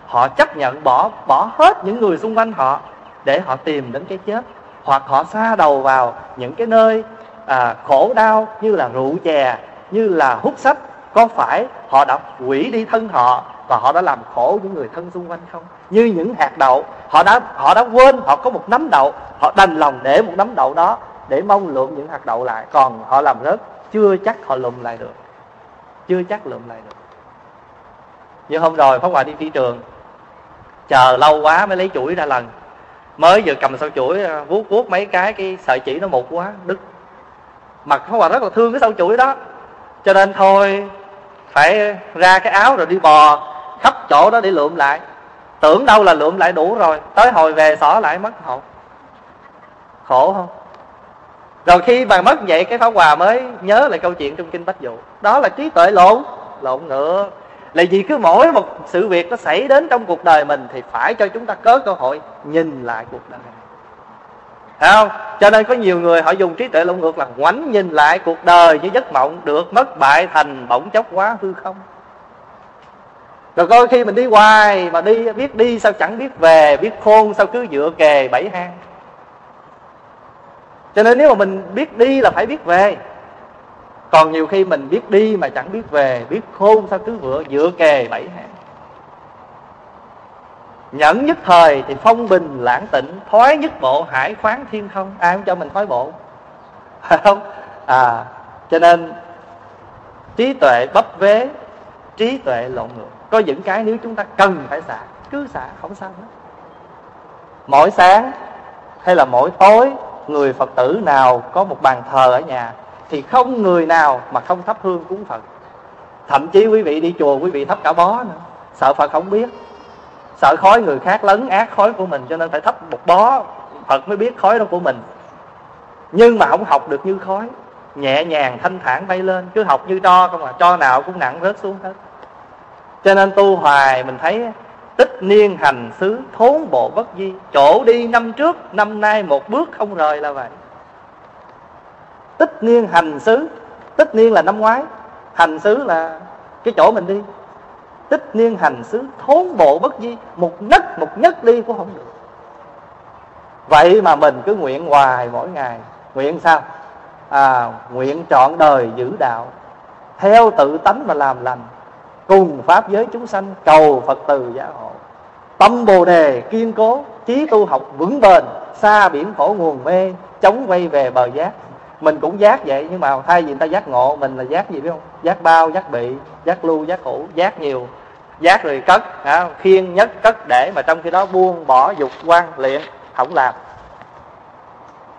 họ chấp nhận bỏ bỏ hết những người xung quanh họ để họ tìm đến cái chết hoặc họ xa đầu vào những cái nơi à, khổ đau như là rượu chè như là hút sách. Có phải họ đã quỷ đi thân họ và họ đã làm khổ những người thân xung quanh không? Như những hạt đậu họ đã họ đã quên họ có một nắm đậu họ đành lòng để một nắm đậu đó để mong lượm những hạt đậu lại. Còn họ làm rớt chưa chắc họ lụm lại được. Chưa chắc lượm lại được. Như hôm rồi phóng hòa đi thị trường chờ lâu quá mới lấy chuỗi ra lần mới vừa cầm sau chuỗi à, vuốt vuốt mấy cái cái sợi chỉ nó mục quá, đứt. Mặt pháp hòa rất là thương cái sau chuỗi đó. Cho nên thôi, phải ra cái áo rồi đi bò khắp chỗ đó để lượm lại. Tưởng đâu là lượm lại đủ rồi, tới hồi về xỏ lại mất hồn. Khổ không? Rồi khi bà mất vậy, cái pháp hòa mới nhớ lại câu chuyện trong kinh bách dụ. Đó là trí tuệ lộn lộn ngựa là vì cứ mỗi một sự việc nó xảy đến trong cuộc đời mình thì phải cho chúng ta có cơ hội nhìn lại cuộc đời Thấy không? Cho nên có nhiều người họ dùng trí tuệ lộn ngược là ngoảnh nhìn lại cuộc đời như giấc mộng được mất bại thành bỗng chốc quá hư không. Rồi coi khi mình đi hoài mà đi biết đi sao chẳng biết về, biết khôn sao cứ dựa kề bảy hang. Cho nên nếu mà mình biết đi là phải biết về còn nhiều khi mình biết đi mà chẳng biết về, biết khôn sao cứ vựa dựa kề bảy hạn nhẫn nhất thời thì phong bình lãng tịnh, thoái nhất bộ hải khoáng thiên không. Ai cũng cho mình thoái bộ? Phải không? À cho nên trí tuệ bấp vế, trí tuệ lộn ngược. Có những cái nếu chúng ta cần phải xả, cứ xả, không sao hết. Mỗi sáng hay là mỗi tối, người phật tử nào có một bàn thờ ở nhà thì không người nào mà không thắp hương cúng phật. Thậm chí quý vị đi chùa, quý vị thắp cả bó nữa. Sợ phật không biết. Sợ khói người khác lấn át khói của mình, cho nên phải thắp một bó. Phật mới biết khói đó của mình. Nhưng mà không học được như khói. Nhẹ nhàng, thanh thản bay lên. Cứ học như cho không à. Cho nào cũng nặng rớt xuống hết. Cho nên tu hoài, mình thấy tích niên hành xứ thốn bộ bất di. Chỗ đi năm trước, năm nay một bước không rời là vậy tích niên hành xứ tích niên là năm ngoái. Hành xứ là cái chỗ mình đi. Tích niên hành xứ, thốn bộ bất di, một nấc, một nhất đi cũng không được. Vậy mà mình cứ nguyện hoài mỗi ngày. Nguyện sao? À nguyện trọn đời giữ đạo, theo tự tánh mà làm lành, cùng pháp giới chúng sanh cầu phật từ gia hộ tâm bồ đề kiên cố, trí tu học vững bền, xa biển khổ nguồn mê, chống quay về bờ giác mình cũng giác vậy nhưng mà thay vì người ta giác ngộ mình là giác gì biết không? Giác bao giác bị giác lưu giác hữu giác nhiều giác rồi cất à, khiên nhất cất để mà trong khi đó buông bỏ dục quan luyện không làm.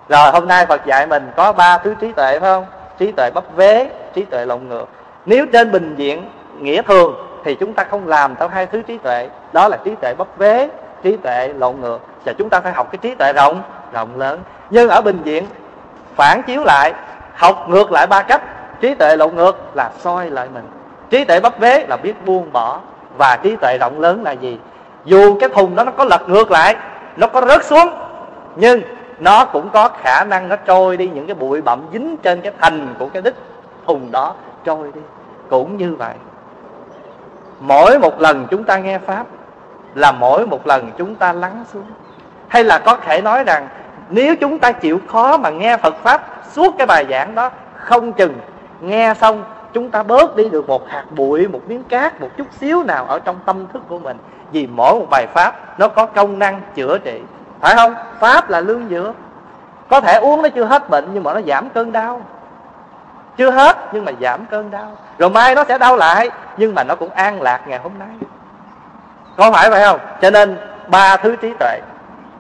Rồi hôm nay phật dạy mình có ba thứ trí tuệ phải không? Trí tuệ bắp vế trí tuệ lộn ngược. Nếu trên bình diện nghĩa thường thì chúng ta không làm theo hai thứ trí tuệ. Đó là trí tuệ bắp vế trí tuệ lộn ngược. Và chúng ta phải học cái trí tuệ rộng rộng lớn. Nhưng ở bình diện phản chiếu lại, học ngược lại ba cách. Trí tuệ lộn ngược là soi lại mình. Trí tuệ bắp vế là biết buông bỏ. Và trí tuệ rộng lớn là gì? Dù cái thùng đó nó có lật ngược lại, nó có rớt xuống, nhưng nó cũng có khả năng nó trôi đi những cái bụi bặm dính trên cái thành của cái đích thùng đó trôi đi. Cũng như vậy, mỗi một lần chúng ta nghe pháp là mỗi một lần chúng ta lắng xuống. Hay là có thể nói rằng nếu chúng ta chịu khó mà nghe phật pháp suốt cái bài giảng đó, không chừng nghe xong chúng ta bớt đi được một hạt bụi, một miếng cát, một chút xíu nào ở trong tâm thức của mình. Vì mỗi một bài pháp nó có công năng chữa trị. Phải không? Pháp là lương dược có thể uống nó chưa hết bệnh nhưng mà nó giảm cơn đau. Chưa hết nhưng mà giảm cơn đau. Rồi mai nó sẽ đau lại nhưng mà nó cũng an lạc ngày hôm nay. Có phải vậy không? Cho nên ba thứ trí tuệ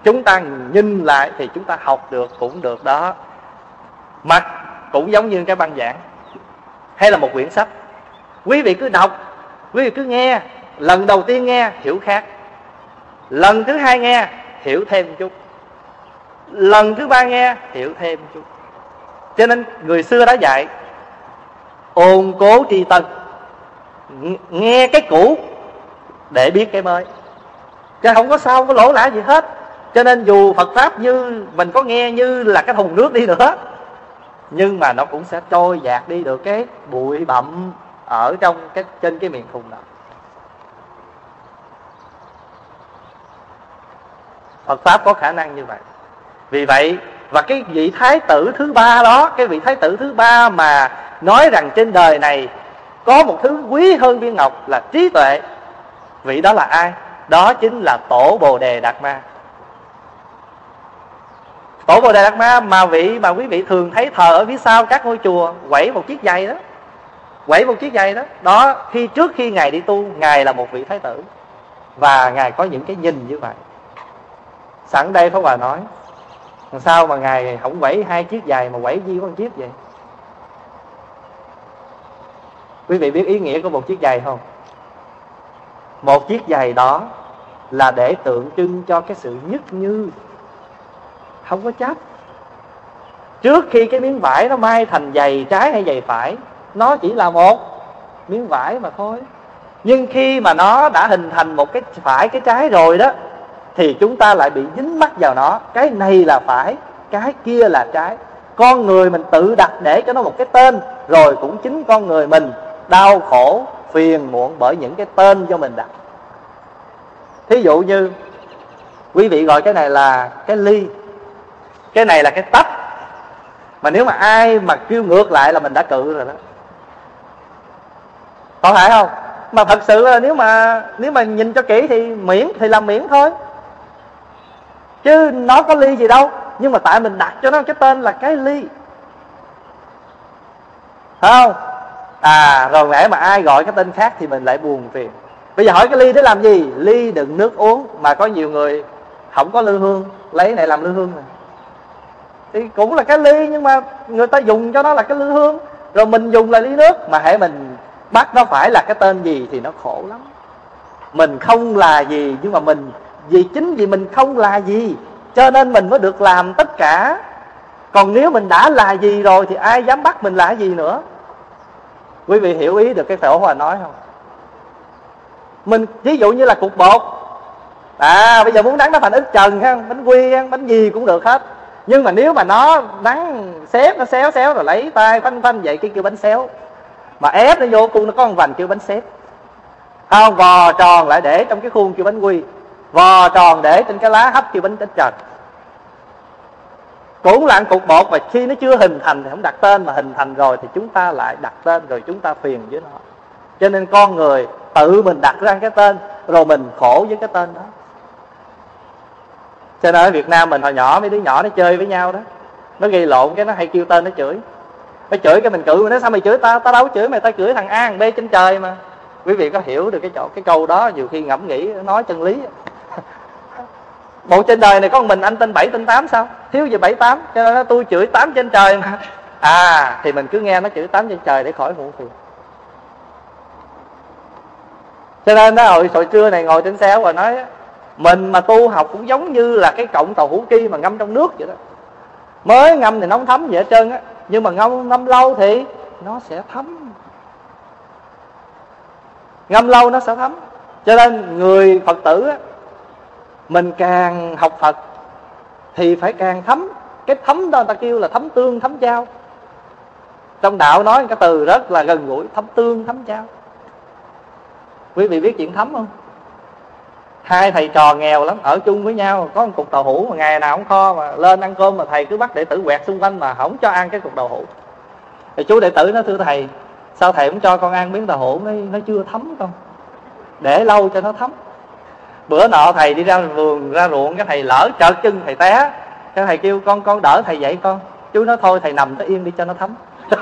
chúng ta nhìn lại thì chúng ta học được cũng được đó. Mặt cũng giống như cái băng giảng, hay là một quyển sách. Quý vị cứ đọc, quý vị cứ nghe, lần đầu tiên nghe, hiểu khác. Lần thứ hai nghe, hiểu thêm chút. Lần thứ ba nghe, hiểu thêm chút. Cho nên người xưa đã dạy, ôn cố tri tân. Nghe cái cũ để biết cái mới. Chứ không có sao, không có lỗ lã gì hết cho nên dù phật pháp như mình có nghe như là cái thùng nước đi nữa, nhưng mà nó cũng sẽ trôi dạt đi được cái bụi bặm ở trong cái, trên cái miệng thùng đó. Phật pháp có khả năng như vậy. Vì vậy, và cái vị thái tử thứ ba đó, cái vị thái tử thứ ba mà nói rằng trên đời này có một thứ quý hơn viên ngọc là trí tuệ, vị đó là ai? Đó chính là tổ bồ đề đạt ma tổ bồ đề đạt ma mà vị, mà quý vị thường thấy thờ ở phía sau các ngôi chùa, quẩy một chiếc giày đó. Quẩy một chiếc giày đó. Đó, khi trước khi ngài đi tu, ngài là một vị thái tử. Và ngài có những cái nhìn như vậy. Sẵn đây Pháp Hòa nói, làm sao mà ngài không quẩy hai chiếc giày mà quẩy gì có một chiếc vậy? Quý vị biết ý nghĩa của một chiếc giày không? Một chiếc giày đó là để tượng trưng cho cái sự nhất như không có chấp. Trước khi cái miếng vải nó may thành giày trái hay giày phải, nó chỉ là một miếng vải mà thôi. Nhưng khi mà nó đã hình thành một cái phải, cái trái rồi đó, thì chúng ta lại bị dính mắc vào nó. Cái này là phải, cái kia là trái. Con người mình tự đặt để cho nó một cái tên, rồi cũng chính con người mình đau khổ, phiền muộn bởi những cái tên cho mình đặt. Thí dụ như, quý vị gọi cái này là cái ly cái này là cái tách mà nếu mà ai mà kêu ngược lại là mình đã cự rồi đó. Có phải không? Mà thật sự là nếu mà nếu mà nhìn cho kỹ thì miễn, thì làm miễn thôi. Chứ nó có ly gì đâu. Nhưng mà tại mình đặt cho nó cái tên là cái ly. Phải không? À rồi nãy mà ai gọi cái tên khác thì mình lại buồn phiền. Bây giờ hỏi cái ly để làm gì? Ly đựng nước uống mà có nhiều người không có lư hương. Lấy này làm lư hương này thì cũng là cái ly, nhưng mà người ta dùng cho nó là cái ly hương. Rồi mình dùng là ly nước, mà hãy mình bắt nó phải là cái tên gì thì nó khổ lắm. Mình không là gì, nhưng mà mình, vì chính vì mình không là gì, cho nên mình mới được làm tất cả. Còn nếu mình đã là gì rồi thì ai dám bắt mình là gì nữa? Quý vị hiểu ý được cái tổ hòa nói không? Mình, ví dụ như là cục bột. À bây giờ muốn nắng nó thành ít trần ha, bánh quy ha, bánh gì cũng được hết nhưng mà nếu mà nó nắng xếp nó xéo xéo rồi lấy tay phanh phanh vậy cái kêu bánh xéo. Mà ép nó vô khuôn nó có một vành kêu bánh xếp. Không, vò tròn lại để trong cái khuôn kêu bánh quy. Vò tròn để trên cái lá hấp kêu bánh ít trần cũng là cục bột và khi nó chưa hình thành thì không đặt tên, mà hình thành rồi thì chúng ta lại đặt tên rồi chúng ta phiền với nó. Cho nên con người tự mình đặt ra cái tên, rồi mình khổ với cái tên đó cho nên ở Việt Nam mình hồi nhỏ mấy đứa nhỏ nó chơi với nhau đó. Nó gây lộn cái nó hay kêu tên nó chửi. Nó chửi cái mình cự mà nói sao mày chửi ta ta đâu chửi mày ta chửi thằng A, thằng B trên trời mà. Quý vị có hiểu được cái chỗ, cái câu đó nhiều khi ngẫm nghĩ, nói chân lý. Bộ trên đời này có một mình anh tên bảy, tên tám sao? Thiếu gì bảy, tám? Cho nên tôi chửi tám trên trời mà. À thì mình cứ nghe nó chửi tám trên trời để khỏi muộn phiền cho nên nó hồi hồi trưa này ngồi trên xe và nói mình mà tu học cũng giống như là cái cọng tàu hũ ki mà ngâm trong nước vậy đó. Mới ngâm thì nó không thấm vậy hết trơn á, nhưng mà ngâm ngâm lâu thì nó sẽ thấm. Ngâm lâu nó sẽ thấm. Cho nên người phật tử á, mình càng học phật thì phải càng thấm. Cái thấm đó người ta kêu là thấm tương, thấm trao trong đạo nói cái từ rất là gần gũi, thấm tương, thấm trao quý vị biết chuyện thấm không? Hai thầy trò nghèo lắm ở chung với nhau có một cục tàu hũ mà ngày nào cũng kho mà lên ăn cơm mà thầy cứ bắt đệ tử quẹt xung quanh mà không cho ăn cái cục tàu hũ thì chú đệ tử nó thưa thầy sao thầy cũng cho con ăn miếng tàu hũ nó, nó chưa thấm con? Để lâu cho nó thấm. Bữa nọ thầy đi ra vườn ra ruộng cái thầy lỡ trợt chân thầy té. Cái thầy kêu con con đỡ thầy dậy con. Chú nói thôi thầy nằm tới yên đi cho nó thấm.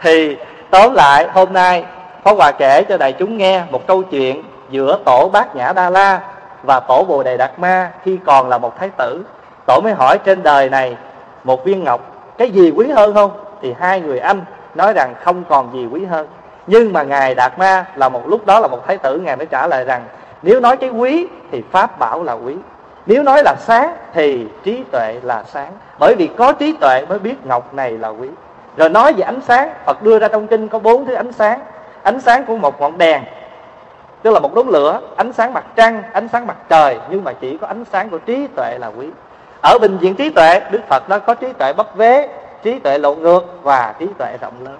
Thì tóm lại hôm nay Pháp Hòa kể cho đại chúng nghe một câu chuyện giữa tổ Bát Nhã Đa La và tổ Bồ Đề Đạt Ma khi còn là một thái tử. Tổ mới hỏi trên đời này một viên ngọc cái gì quý hơn không? Thì hai người anh nói rằng không còn gì quý hơn. Nhưng mà Ngài Đạt Ma là một lúc đó là một thái tử, Ngài mới trả lời rằng nếu nói cái quý thì Pháp bảo là quý. Nếu nói là sáng thì trí tuệ là sáng. Bởi vì có trí tuệ mới biết ngọc này là quý. Rồi nói về ánh sáng, Phật đưa ra trong kinh có bốn thứ ánh sáng ánh sáng của một ngọn đèn. Tức là một đống lửa, ánh sáng mặt trăng, ánh sáng mặt trời. Nhưng mà chỉ có ánh sáng của trí tuệ là quý. Ở bình diện trí tuệ, đức phật nó có trí tuệ bất vế, trí tuệ lộn ngược và trí tuệ rộng lớn.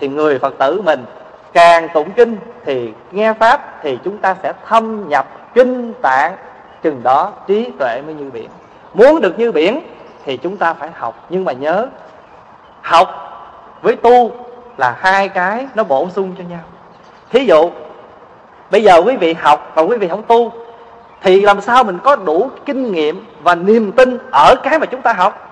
Thì người phật tử mình càng tụng kinh thì nghe pháp thì chúng ta sẽ thâm nhập, kinh tạng. Chừng đó trí tuệ mới như biển. Muốn được như biển thì chúng ta phải học. Nhưng mà nhớ, học với tu là hai cái nó bổ sung cho nhau. Thí dụ, bây giờ quý vị học và quý vị không tu, thì làm sao mình có đủ kinh nghiệm và niềm tin ở cái mà chúng ta học?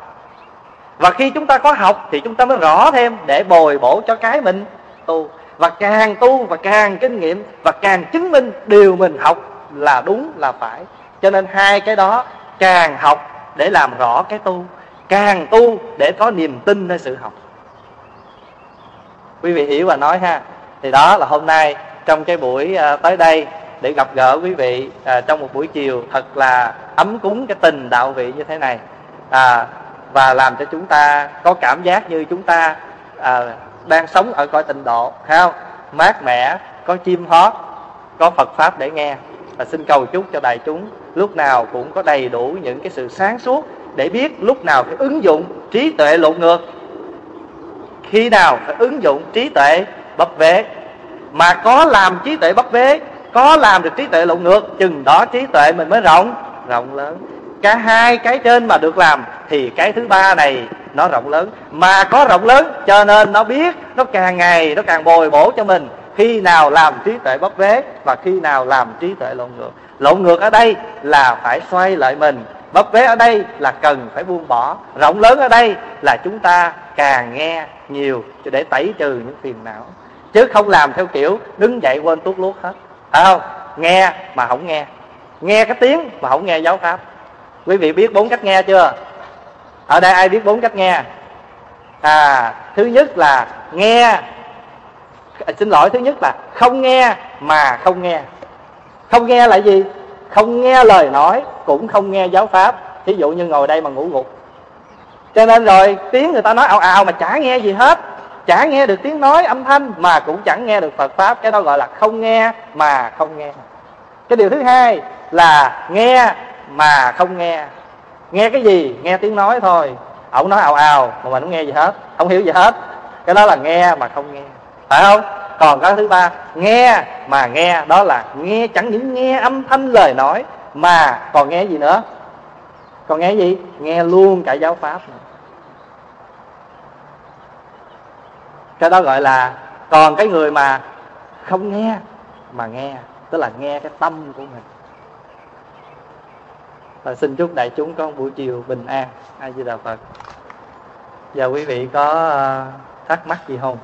Và khi chúng ta có học thì chúng ta mới rõ thêm để bồi bổ cho cái mình tu. Và càng tu và càng kinh nghiệm và càng chứng minh điều mình học là đúng là phải. Cho nên hai cái đó càng học để làm rõ cái tu, càng tu để có niềm tin nơi sự học quý vị hiểu và nói ha. Thì đó là hôm nay trong cái buổi ờ, tới đây để gặp gỡ quý vị à, trong một buổi chiều thật là ấm cúng cái tình đạo vị như thế này. À, và làm cho chúng ta có cảm giác như chúng ta à, đang sống ở cõi tịnh độ thấy không? Mát mẻ có chim hót có phật pháp để nghe. Và xin cầu chúc cho đại chúng lúc nào cũng có đầy đủ những cái sự sáng suốt để biết lúc nào phải ứng dụng trí tuệ lộn ngược khi nào phải ứng dụng trí tuệ bấp vế? Mà có làm trí tuệ bấp vế, có làm được trí tuệ lộn ngược, chừng đó trí tuệ mình mới rộng rộng lớn. Cả hai cái trên mà được làm, thì cái thứ ba này nó rộng lớn. Mà có rộng lớn, cho nên nó biết, nó càng ngày nó càng bồi bổ cho mình khi nào làm trí tuệ bấp vế và khi nào làm trí tuệ lộn ngược. Lộn ngược ở đây là phải xoay lại mình bấp vế ở đây là cần phải buông bỏ. Rộng lớn ở đây là chúng ta càng nghe nhiều để tẩy trừ những phiền não. Chứ không làm theo kiểu đứng dậy quên tuốt luốt hết. Phải không? Nghe mà không nghe. Nghe cái tiếng mà không nghe giáo pháp. Quý vị biết bốn cách nghe chưa? Ở đây ai biết bốn cách nghe? À thứ nhất là nghe. À, xin lỗi thứ nhất là không nghe mà không nghe. Không nghe là gì? Không nghe lời nói, cũng không nghe giáo pháp. Thí dụ như ngồi đây mà ngủ gục cho nên rồi, tiếng người ta nói ào ào mà chả nghe gì hết. Chả nghe được tiếng nói âm thanh, mà cũng chẳng nghe được phật pháp. Cái đó gọi là không nghe mà không nghe. Cái điều thứ hai là nghe mà không nghe. Nghe cái gì? Nghe tiếng nói thôi. Ổng nói ào ào, mà mình không nghe gì hết. Không hiểu gì hết. Cái đó là nghe mà không nghe. Phải không? Còn cái thứ ba, nghe, mà nghe, đó là nghe, chẳng những nghe âm thanh lời nói, mà còn nghe gì nữa? Còn nghe gì? Nghe luôn cả giáo pháp. Nữa cái đó gọi là, còn cái người mà không nghe, mà nghe, tức là nghe cái tâm của mình. Và xin chúc đại chúng có một buổi chiều bình an. A di đà phật. Giờ quý vị có ờ, thắc mắc gì không?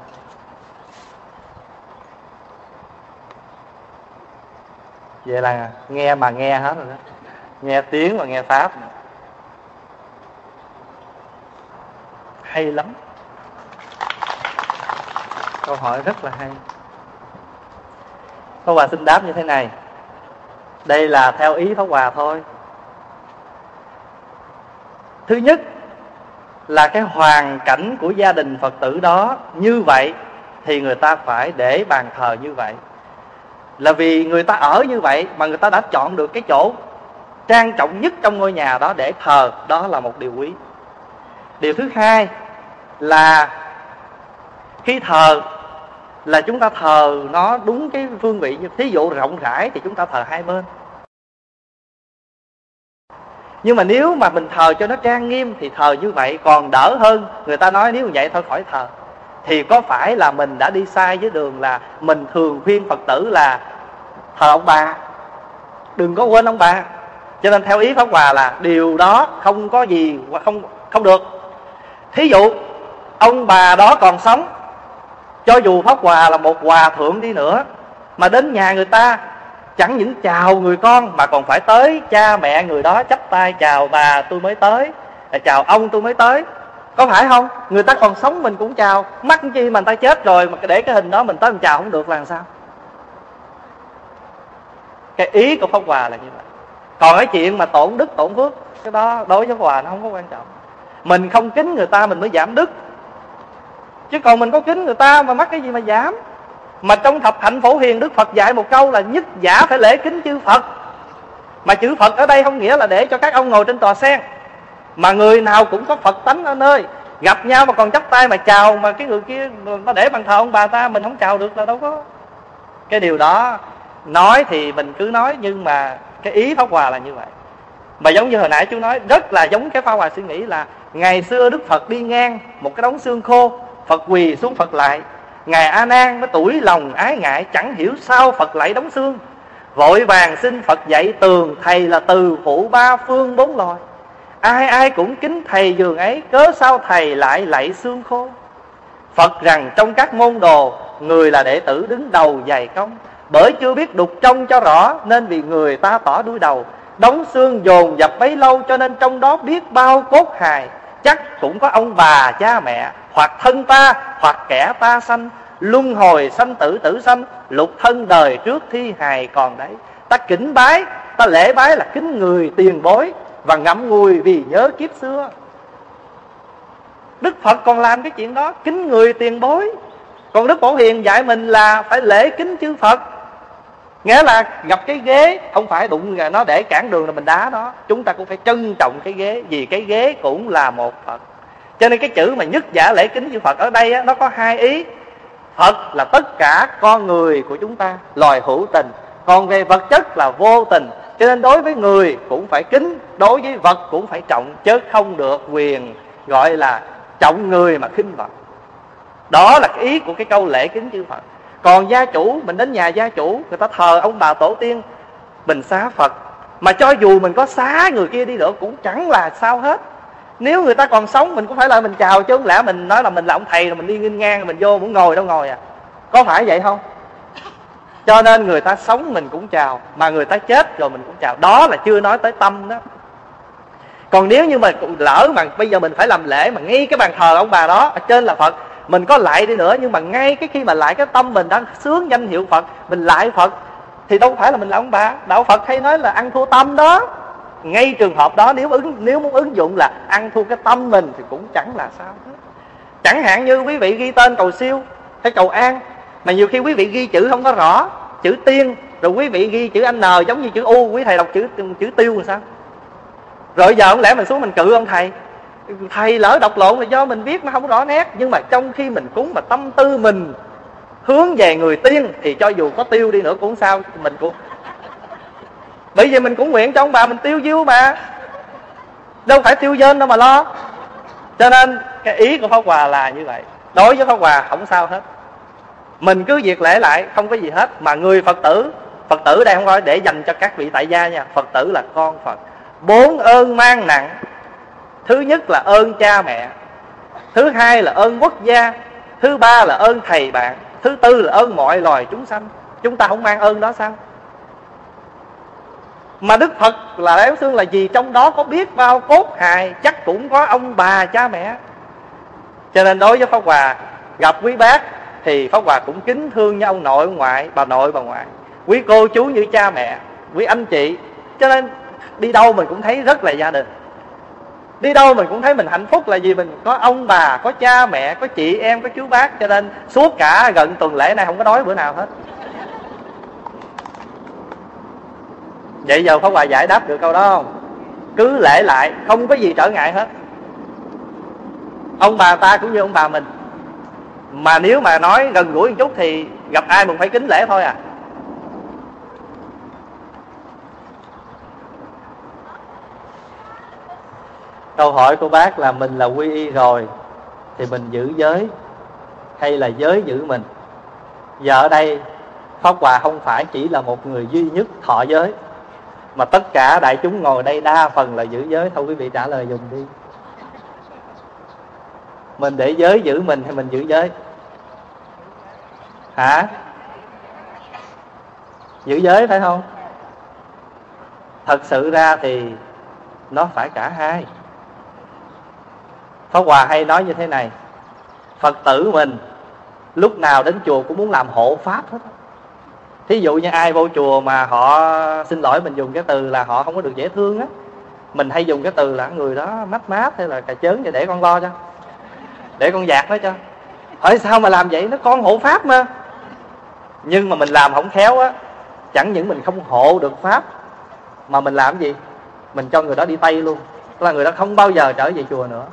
Vậy là nghe mà nghe hết rồi đó. Nghe tiếng và nghe pháp. Hay lắm. Câu hỏi rất là hay. Pháp Hòa xin đáp như thế này. Đây là theo ý Pháp Hòa thôi. Thứ nhất là cái hoàn cảnh của gia đình Phật tử đó như vậy thì người ta phải để bàn thờ như vậy là vì người ta ở như vậy mà người ta đã chọn được cái chỗ trang trọng nhất trong ngôi nhà đó để thờ. Đó là một điều quý. Điều thứ hai là khi thờ là chúng ta thờ nó đúng cái phương vị như thí dụ rộng rãi thì chúng ta thờ hai bên. Nhưng mà nếu mà mình thờ cho nó trang nghiêm thì thờ như vậy, còn đỡ hơn, người ta nói nếu vậy thôi khỏi thờ. Thì có phải là mình đã đi sai với đường là mình thường khuyên phật tử là thờ ông bà. Đừng có quên ông bà. Cho nên theo ý pháp hòa là điều đó không có gì không không được. Thí dụ, ông bà đó còn sống, cho dù pháp hòa là một hòa thượng đi nữa, mà đến nhà người ta, chẳng những chào người con mà còn phải tới cha mẹ người đó chắp tay chào bà tôi mới tới à, chào ông tôi mới tới. Có phải không? Người ta còn sống mình cũng chào, mắc chi mà người ta chết rồi mà để cái hình đó mình tới mình chào không được là làm sao? Cái ý của pháp hòa là như vậy. Còn cái chuyện mà tổn đức, tổn phước, cái đó đối với pháp hòa nó không có quan trọng. Mình không kính người ta mình mới giảm đức. Chứ còn mình có kính người ta mà mắc cái gì mà giảm? Mà trong thập hạnh phổ hiền đức phật dạy một câu là nhất giả phải lễ kính chư phật. Mà chữ phật ở đây không nghĩa là để cho các ông ngồi trên tòa sen. Mà người nào cũng có phật tánh ở nơi. Gặp nhau mà còn chắp tay mà chào mà cái người kia nó để bằng thờ ông bà ta, mình không chào được là đâu có. Cái điều đó nói thì mình cứ nói, nhưng mà cái ý pháp hòa là như vậy. Mà giống như hồi nãy chú nói, rất là giống cái pháp hòa suy nghĩ là ngày xưa đức phật đi ngang một cái đống xương khô, phật quỳ xuống phật lại. Ngài a nan mới tuổi lòng ái ngại, chẳng hiểu sao phật lại đóng xương. Vội vàng xin phật dạy tường, thầy là từ phụ ba phương bốn loài. Ai ai cũng kính thầy giường ấy, cớ sao thầy lại lạy xương khô? Phật rằng trong các môn đồ, người là đệ tử đứng đầu dày công bởi chưa biết đục trong cho rõ, nên vì người ta tỏ đuôi đầu. Đóng xương dồn dập bấy lâu cho nên trong đó biết bao cốt hài. Chắc cũng có ông bà, cha mẹ, hoặc thân ta, hoặc kẻ ta sanh. Luân hồi sanh tử tử sanh, lục thân đời trước thi hài còn đấy. Ta kính bái, ta lễ bái là kính người tiền bối và ngậm ngùi vì nhớ kiếp xưa. Đức phật còn làm cái chuyện đó, kính người tiền bối. Còn đức phổ hiền dạy mình là phải lễ kính chư phật nghĩa là gặp cái ghế không phải đụng nó để cản đường là mình đá nó. Chúng ta cũng phải trân trọng cái ghế vì cái ghế cũng là một phật. Cho nên cái chữ mà nhất giả lễ kính chư phật ở đây á, nó có hai ý. Phật là tất cả con người của chúng ta loài hữu tình. Còn về vật chất là vô tình. Cho nên đối với người cũng phải kính đối với vật cũng phải trọng chứ không được quyền gọi là trọng người mà khinh vật đó là cái ý của cái câu lễ kính chư phật còn gia chủ, mình đến nhà gia chủ, người ta thờ ông bà tổ tiên, mình xá phật. Mà cho dù mình có xá người kia đi nữa cũng chẳng là sao hết. Nếu người ta còn sống, mình cũng phải lại mình chào chứ không lẽ mình nói là mình là ông thầy rồi mình đi nghênh ngang, mình vô muốn ngồi đâu ngồi à? Có phải vậy không? Cho nên người ta sống mình cũng chào, mà người ta chết rồi mình cũng chào. Đó là chưa nói tới tâm đó. Còn nếu như mà lỡ mà bây giờ mình phải làm lễ mà ngay cái bàn thờ ông bà đó, ở trên là phật mình có lại đi nữa, nhưng mà ngay cái khi mà lại cái tâm mình đang sướng danh hiệu phật, mình lại phật, thì đâu phải là mình là ông bà. Đạo phật hay nói là ăn thua tâm đó. Ngay trường hợp đó, nếu ứng, nếu muốn ứng dụng là ăn thua cái tâm mình thì cũng chẳng là sao hết. Chẳng hạn như quý vị ghi tên cầu siêu hay cầu an, mà nhiều khi quý vị ghi chữ không có rõ, chữ tiên, rồi quý vị ghi chữ n giống như chữ u, quý thầy đọc chữ chữ tiêu làm sao? Rồi giờ không lẽ mình xuống mình cự ông thầy? Thầy lỡ đọc lộn là do mình viết nó không rõ nét. Nhưng mà trong khi mình cúng mà tâm tư mình hướng về người tiên thì cho dù có tiêu đi nữa cũng sao, mình cũng bởi vì mình cũng nguyện cho ông bà mình tiêu diêu mà. Đâu phải tiêu dên đâu mà lo. Cho nên cái ý của pháp hòa là như vậy. Đối với pháp hòa không sao hết. Mình cứ việc lễ lại, không có gì hết. Mà người phật tử phật tử đây không phải để dành cho các vị tại gia nha. Phật tử là con phật. Bốn ơn mang nặng thứ nhất là ơn cha mẹ. Thứ hai là ơn quốc gia. Thứ ba là ơn thầy bạn. Thứ tư là ơn mọi loài chúng sanh. Chúng ta không mang ơn đó sao? Mà đức phật là đáng xương là gì? Trong đó có biết bao cốt hài, chắc cũng có ông bà cha mẹ. Cho nên đối với pháp hòa, gặp quý bác thì pháp hòa cũng kính thương như ông nội ông ngoại, bà nội bà ngoại. Quý cô chú như cha mẹ, quý anh chị. Cho nên đi đâu mình cũng thấy rất là gia đình đi đâu mình cũng thấy mình hạnh phúc là gì mình có ông bà, có cha mẹ, có chị em, có chú bác. Cho nên suốt cả gần tuần lễ này không có đói bữa nào hết. Vậy giờ Pháp Hòa giải đáp được câu đó không? Cứ lễ lại, không có gì trở ngại hết. Ông bà ta cũng như ông bà mình. Mà nếu mà nói gần gũi một chút thì gặp ai mình phải kính lễ thôi à. Câu hỏi của bác là mình là quy y rồi thì mình giữ giới hay là giới giữ mình? Giờ ở đây pháp hòa không phải chỉ là một người duy nhất thọ giới, mà tất cả đại chúng ngồi đây đa phần là giữ giới. Thôi quý vị trả lời dùng đi. Mình để giới giữ mình hay mình giữ giới? Hả? Giữ giới phải không? Thật sự ra thì nó phải cả hai. Pháp Hòa hay nói như thế này, Phật tử mình lúc nào đến chùa cũng muốn làm hộ pháp hết. Thí dụ như ai vô chùa mà họ xin lỗi mình dùng cái từ là họ không có được dễ thương á, mình hay dùng cái từ là người đó mát mát hay là cà chớn để con lo cho, để con dạt nó cho. Hỏi sao mà làm vậy? Nó con hộ pháp mà. Nhưng mà mình làm không khéo á, chẳng những mình không hộ được pháp, mà mình làm gì? Mình cho người đó đi tây luôn. Là người đó không bao giờ trở về chùa nữa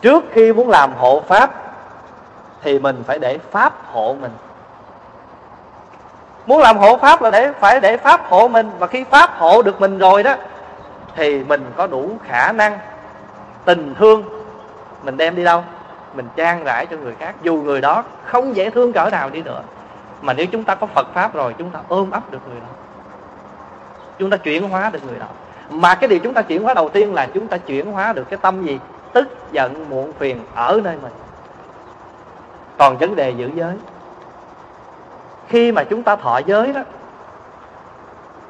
trước khi muốn làm hộ pháp, thì mình phải để pháp hộ mình. Muốn làm hộ pháp là để, phải để pháp hộ mình, và khi pháp hộ được mình rồi đó, thì mình có đủ khả năng, tình thương, mình đem đi đâu? Mình trang rải cho người khác, dù người đó không dễ thương cỡ nào đi nữa. Mà nếu chúng ta có Phật pháp rồi, chúng ta ôm ấp được người đó. Chúng ta chuyển hóa được người đó. Mà cái điều chúng ta chuyển hóa đầu tiên là chúng ta chuyển hóa được cái tâm gì? Tức giận muộn phiền ở nơi mình. Còn vấn đề giữ giới. Khi mà chúng ta thọ giới đó,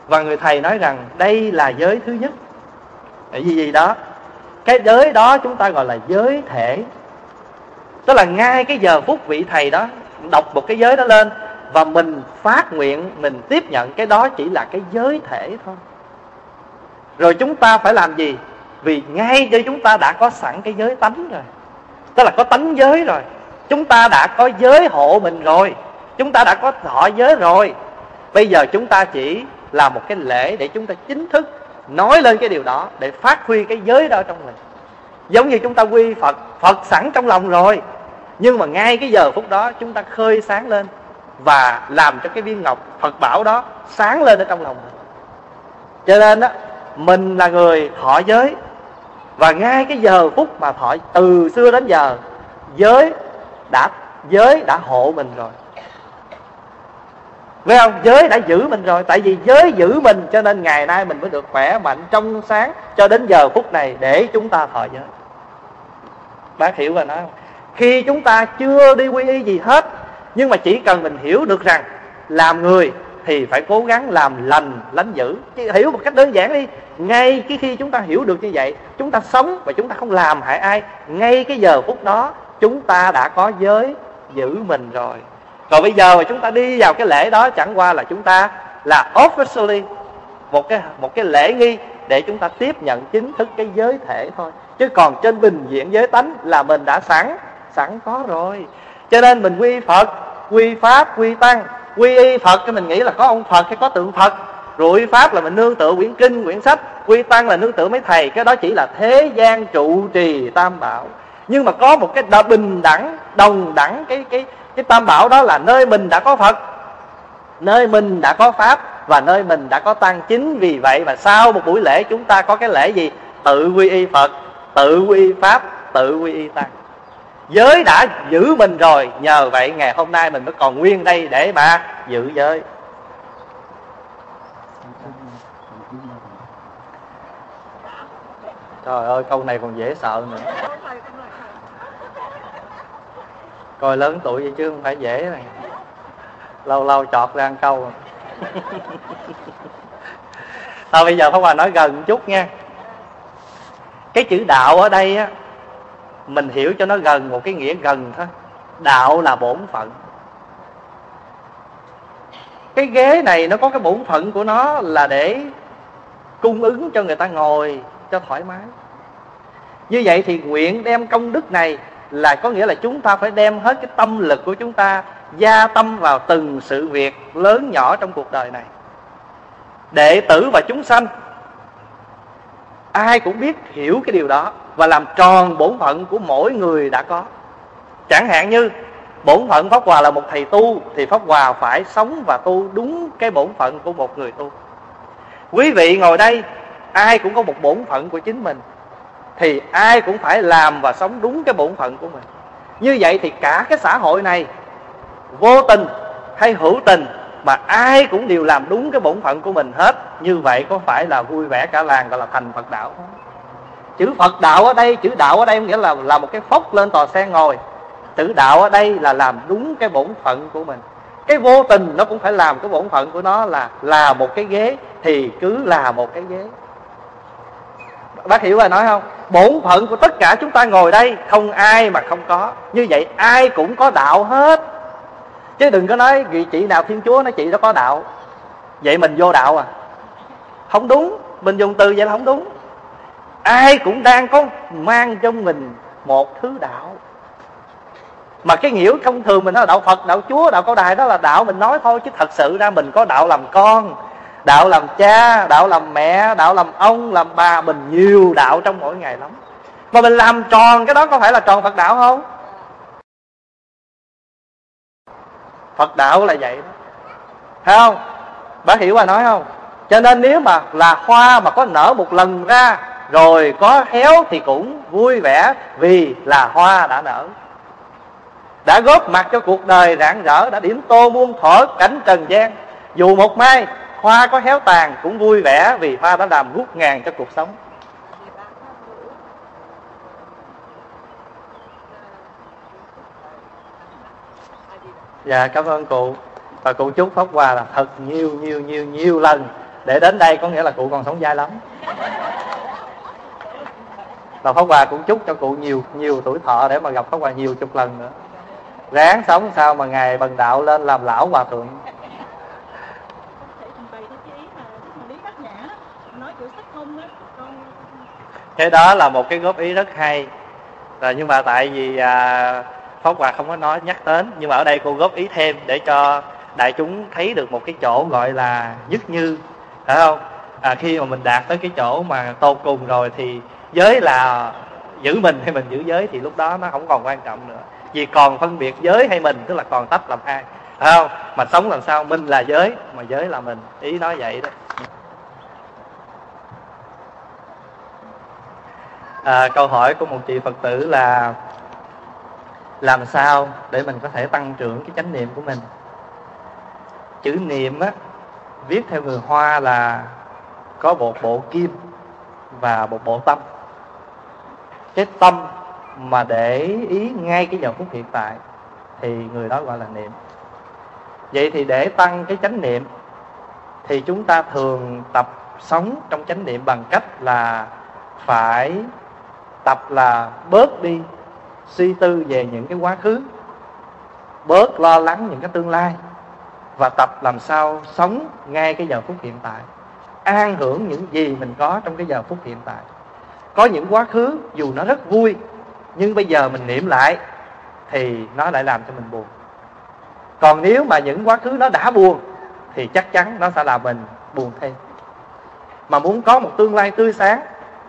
và người thầy nói rằng đây là giới thứ nhất, cái gì gì đó, cái giới đó chúng ta gọi là giới thể. Tức là ngay cái giờ phút vị thầy đó đọc một cái giới đó lên và mình phát nguyện, mình tiếp nhận cái đó chỉ là cái giới thể thôi. Rồi chúng ta phải làm gì? Vì ngay cho chúng ta đã có sẵn cái giới tánh rồi. Tức là có tánh giới rồi. Chúng ta đã có giới hộ mình rồi. Chúng ta đã có thọ giới rồi. Bây giờ chúng ta chỉ là một cái lễ để chúng ta chính thức nói lên cái điều đó để phát huy cái giới đó trong mình. Giống như chúng ta quy phật phật sẵn trong lòng rồi. Nhưng mà ngay cái giờ phút đó chúng ta khơi sáng lên và làm cho cái viên ngọc phật bảo đó sáng lên ở trong lòng mình. Cho nên đó mình là người thọ giới và ngay cái giờ phút mà thọ, từ xưa đến giờ, giới đã giới đã hộ mình rồi phải không? Giới đã giữ mình rồi Tại vì giới giữ mình cho nên ngày nay mình mới được khỏe, mạnh, trong sáng Cho đến giờ phút này để chúng ta thọ giới Bác hiểu và nói không? Khi chúng ta chưa đi quy y gì hết, Nhưng mà chỉ cần mình hiểu được rằng Làm người thì phải cố gắng làm lành, lánh dữ. Chứ hiểu một cách đơn giản đi, Ngay cái khi chúng ta hiểu được như vậy, Chúng ta sống và chúng ta không làm hại ai, Ngay cái giờ phút đó, Chúng ta đã có giới giữ mình rồi. Còn bây giờ mà chúng ta đi vào cái lễ đó, chẳng qua là chúng ta là officially một cái một cái lễ nghi để chúng ta tiếp nhận chính thức cái giới thể thôi. Chứ còn trên bình diện giới tánh là mình đã sẵn sẵn có rồi. Cho nên mình quy phật, quy pháp, quy tăng quy y phật, cái mình nghĩ là có ông phật hay có tượng phật. Rồi pháp là mình nương tựa quyển kinh, quyển sách. Quy tăng là nương tựa mấy thầy, cái đó chỉ là thế gian trụ trì tam bảo. Nhưng mà có một cái bình đẳng, đồng đẳng, cái cái cái tam bảo đó là nơi mình đã có phật, nơi mình đã có pháp và nơi mình đã có tăng. Chính vì vậy mà sau một buổi lễ chúng ta có cái lễ gì? Tự quy y phật, tự quy y pháp, tự quy y tăng giới đã giữ mình rồi, nhờ vậy ngày hôm nay mình mới còn nguyên đây để mà giữ giới. Trời ơi, câu này còn dễ sợ nữa. Coi lớn tuổi vậy chứ không phải dễ này lâu lâu chọt ra ăn câu. Thôi bây giờ pháp hòa nói gần một chút nha. Cái chữ đạo ở đây á mình hiểu cho nó gần một cái nghĩa gần thôi. Đạo là bổn phận. Cái ghế này nó có cái bổn phận của nó là để cung ứng cho người ta ngồi cho thoải mái. Như vậy thì nguyện đem công đức này là có nghĩa là chúng ta phải đem hết cái tâm lực của chúng ta gia tâm vào từng sự việc lớn nhỏ trong cuộc đời này. Đệ tử và chúng sanh, ai cũng biết hiểu cái điều đó và làm tròn bổn phận của mỗi người đã có. Chẳng hạn như, bổn phận pháp hòa là một thầy tu, thì pháp hòa phải sống và tu đúng cái bổn phận của một người tu. Quý vị ngồi đây, ai cũng có một bổn phận của chính mình, thì ai cũng phải làm và sống đúng cái bổn phận của mình. Như vậy thì cả cái xã hội này, vô tình hay hữu tình, mà ai cũng đều làm đúng cái bổn phận của mình hết. Như vậy có phải là vui vẻ cả làng gọi là thành phật đạo không? Chữ phật đạo ở đây, chữ đạo ở đây nghĩa là là một cái phốc lên tòa sen ngồi. Chữ đạo ở đây là làm đúng cái bổn phận của mình. Cái vô tình nó cũng phải làm cái bổn phận của nó là là một cái ghế, thì cứ là một cái ghế. Bác hiểu rồi nói không? Bổn phận của tất cả chúng ta ngồi đây, không ai mà không có. Như vậy ai cũng có đạo hết. Chứ đừng có nói vị chị nào thiên chúa nói chị đó có đạo. Vậy mình vô đạo à? Không đúng. Mình dùng từ vậy là không đúng ai cũng đang có mang trong mình một thứ đạo. Mà cái nghĩa thông thường mình nói là đạo phật, đạo chúa, đạo cao đài đó là đạo mình nói thôi, chứ thật sự ra mình có đạo làm con, đạo làm cha, đạo làm mẹ, đạo làm ông, làm bà, mình nhiều đạo trong mỗi ngày lắm. Mà mình làm tròn cái đó có phải là tròn phật đạo không? Phật đạo là vậy đó. Thấy không? Bác hiểu bà nói không? Cho nên nếu mà là hoa mà có nở một lần ra rồi có héo thì cũng vui vẻ vì là hoa đã nở. Đã góp mặt cho cuộc đời rạng rỡ, đã điểm tô muôn thuở cảnh trần gian. Dù một mai hoa có héo tàn, cũng vui vẻ vì hoa đã làm rút ngàn cho cuộc sống. Dạ cảm ơn cụ. Và cụ chúc pháp hòa là thật nhiều nhiều nhiều nhiều lần. Để đến đây có nghĩa là cụ còn sống dai lắm và pháp hòa cũng chúc cho cụ nhiều nhiều tuổi thọ để mà gặp pháp hòa nhiều chục lần nữa. Ráng sống sao mà ngày bần đạo lên làm lão hòa thượng. Thế đó là một cái góp ý rất hay. Là nhưng mà tại vì à, pháp hòa không có nói nhắc đến nhưng mà ở đây cô góp ý thêm để cho đại chúng thấy được một cái chỗ gọi là nhất như phải không? À, khi mà mình đạt tới cái chỗ mà tô cùng rồi thì giới là giữ mình hay mình giữ giới thì lúc đó nó không còn quan trọng nữa. Vì còn phân biệt giới hay mình tức là còn tách làm hai. Phải không? Mà sống làm sao? Mình là giới mà giới là mình. Ý nói vậy đó. À, câu hỏi của một chị phật tử là làm sao để mình có thể tăng trưởng cái chánh niệm của mình? Chữ niệm á viết theo người hoa là có một bộ kim và một bộ tâm cái tâm mà để ý ngay cái giờ phút hiện tại thì người đó gọi là niệm. Vậy thì để tăng cái chánh niệm thì chúng ta thường tập sống trong chánh niệm bằng cách là phải tập là bớt đi suy tư về những cái quá khứ, bớt lo lắng những cái tương lai và tập làm sao sống ngay cái giờ phút hiện tại, an hưởng những gì mình có trong cái giờ phút hiện tại có những quá khứ, dù nó rất vui, nhưng bây giờ mình niệm lại thì nó lại làm cho mình buồn. Còn nếu mà những quá khứ nó đã buồn thì chắc chắn nó sẽ làm mình buồn thêm. Mà muốn có một tương lai tươi sáng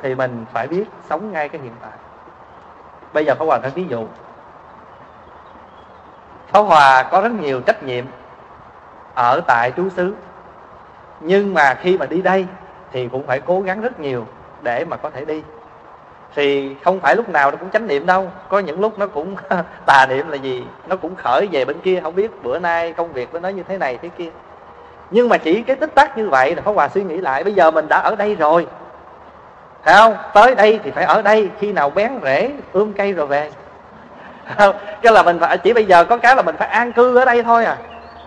thì mình phải biết sống ngay cái hiện tại. Bây giờ Pháp Hòa nói ví dụ. Pháp Hòa có rất nhiều trách nhiệm ở tại trú xứ. Nhưng mà khi mà đi đây thì cũng phải cố gắng rất nhiều để mà có thể đi thì không phải lúc nào nó cũng chánh niệm đâu. Có những lúc nó cũng tà niệm là gì? Nó cũng khởi về bên kia, không biết bữa nay công việc nó như thế này, thế kia. Nhưng mà chỉ cái tích tắc như vậy là Pháp Hòa suy nghĩ lại, bây giờ mình đã ở đây rồi. Phải không? Tới đây thì phải ở đây, khi nào bén rễ, ươm cây rồi về. Không cái là mình phải, chỉ bây giờ có cái là mình phải an cư ở đây thôi à.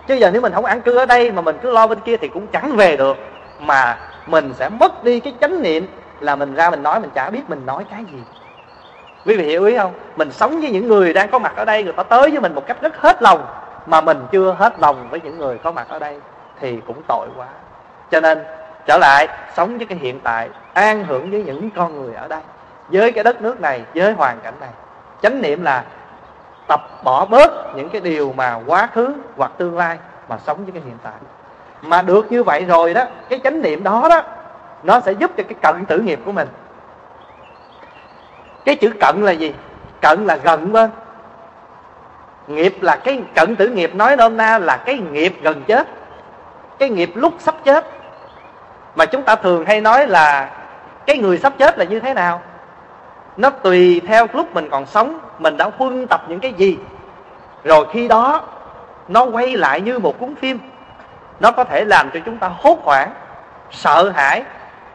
Chứ giờ nếu mình không an cư ở đây mà mình cứ lo bên kia thì cũng chẳng về được. Mà mình sẽ mất đi cái chánh niệm là mình ra mình nói, mình chả biết mình nói cái gì. Quý vị hiểu ý không? Mình sống với những người đang có mặt ở đây, người ta tới với mình một cách rất hết lòng, mà mình chưa hết lòng với những người có mặt ở đây, thì cũng tội quá. Cho nên, trở lại, sống với cái hiện tại, an hưởng với những con người ở đây, với cái đất nước này, với hoàn cảnh này. Chánh niệm là tập bỏ bớt những cái điều mà quá khứ hoặc tương lai mà sống với cái hiện tại. Mà được như vậy rồi đó, cái chánh niệm đó đó nó sẽ giúp cho cái cận tử nghiệp của mình. Cái chữ cận là gì? Cận là gần quá nghiệp là cái cận tử nghiệp, nói nôm na là cái nghiệp gần chết. Cái nghiệp lúc sắp chết. Mà chúng ta thường hay nói là cái người sắp chết là như thế nào? Nó tùy theo lúc mình còn sống, mình đã huân tập những cái gì. Rồi khi đó, nó quay lại như một cuốn phim. Nó có thể làm cho chúng ta hốt hoảng, sợ hãi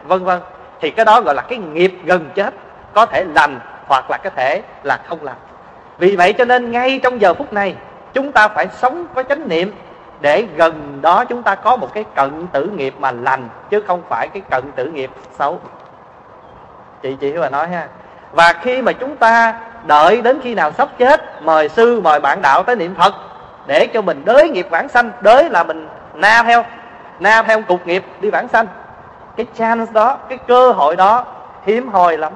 vân vân. Thì cái đó gọi là cái nghiệp gần chết, có thể lành hoặc là có thể là không lành. Vì vậy cho nên ngay trong giờ phút này, chúng ta phải sống có chánh niệm. Để gần đó chúng ta có một cái cận tử nghiệp mà lành, chứ không phải cái cận tử nghiệp xấu. Chị chị và nói ha. Và khi mà chúng ta đợi đến khi nào sắp chết, mời sư, mời bạn đạo tới niệm phật, để cho mình đới nghiệp vãng sanh, đới là mình na theo na theo cục nghiệp đi vãng sanh cái chance đó, cái cơ hội đó hiếm hoi lắm.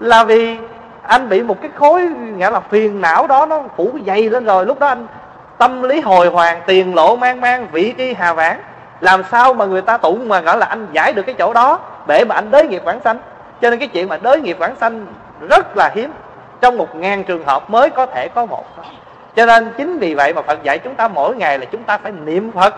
Là vì anh bị một cái khối, nghĩa là phiền não đó, nó phủ dày lên rồi, lúc đó anh tâm lý hồi hoàng, tiền lộ mang mang, vị tri hà vãn làm sao mà người ta tụng mà gọi là anh giải được cái chỗ đó để mà anh đới nghiệp vãng sanh. Cho nên cái chuyện mà đới nghiệp vãng sanh rất là hiếm. Trong một ngàn trường hợp mới có thể có một. Cho nên chính vì vậy mà phật dạy chúng ta mỗi ngày là chúng ta phải niệm phật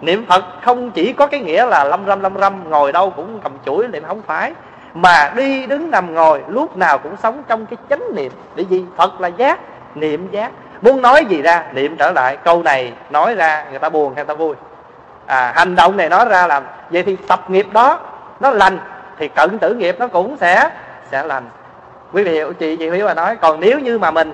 niệm phật không chỉ có cái nghĩa là lâm râm lâm râm ngồi đâu cũng cầm chuỗi niệm không phải. Mà đi đứng nằm ngồi lúc nào cũng sống trong cái chánh niệm. Để gì phật là giác niệm giác. Muốn nói gì ra niệm trở lại. Câu này nói ra người ta buồn hay người ta vui? À, hành động này nói ra làm. Vậy thì tập nghiệp đó nó lành thì cận tử nghiệp nó cũng sẽ sẽ lành. Quý vị hiểu chị chị hiểu mà nói còn nếu như mà mình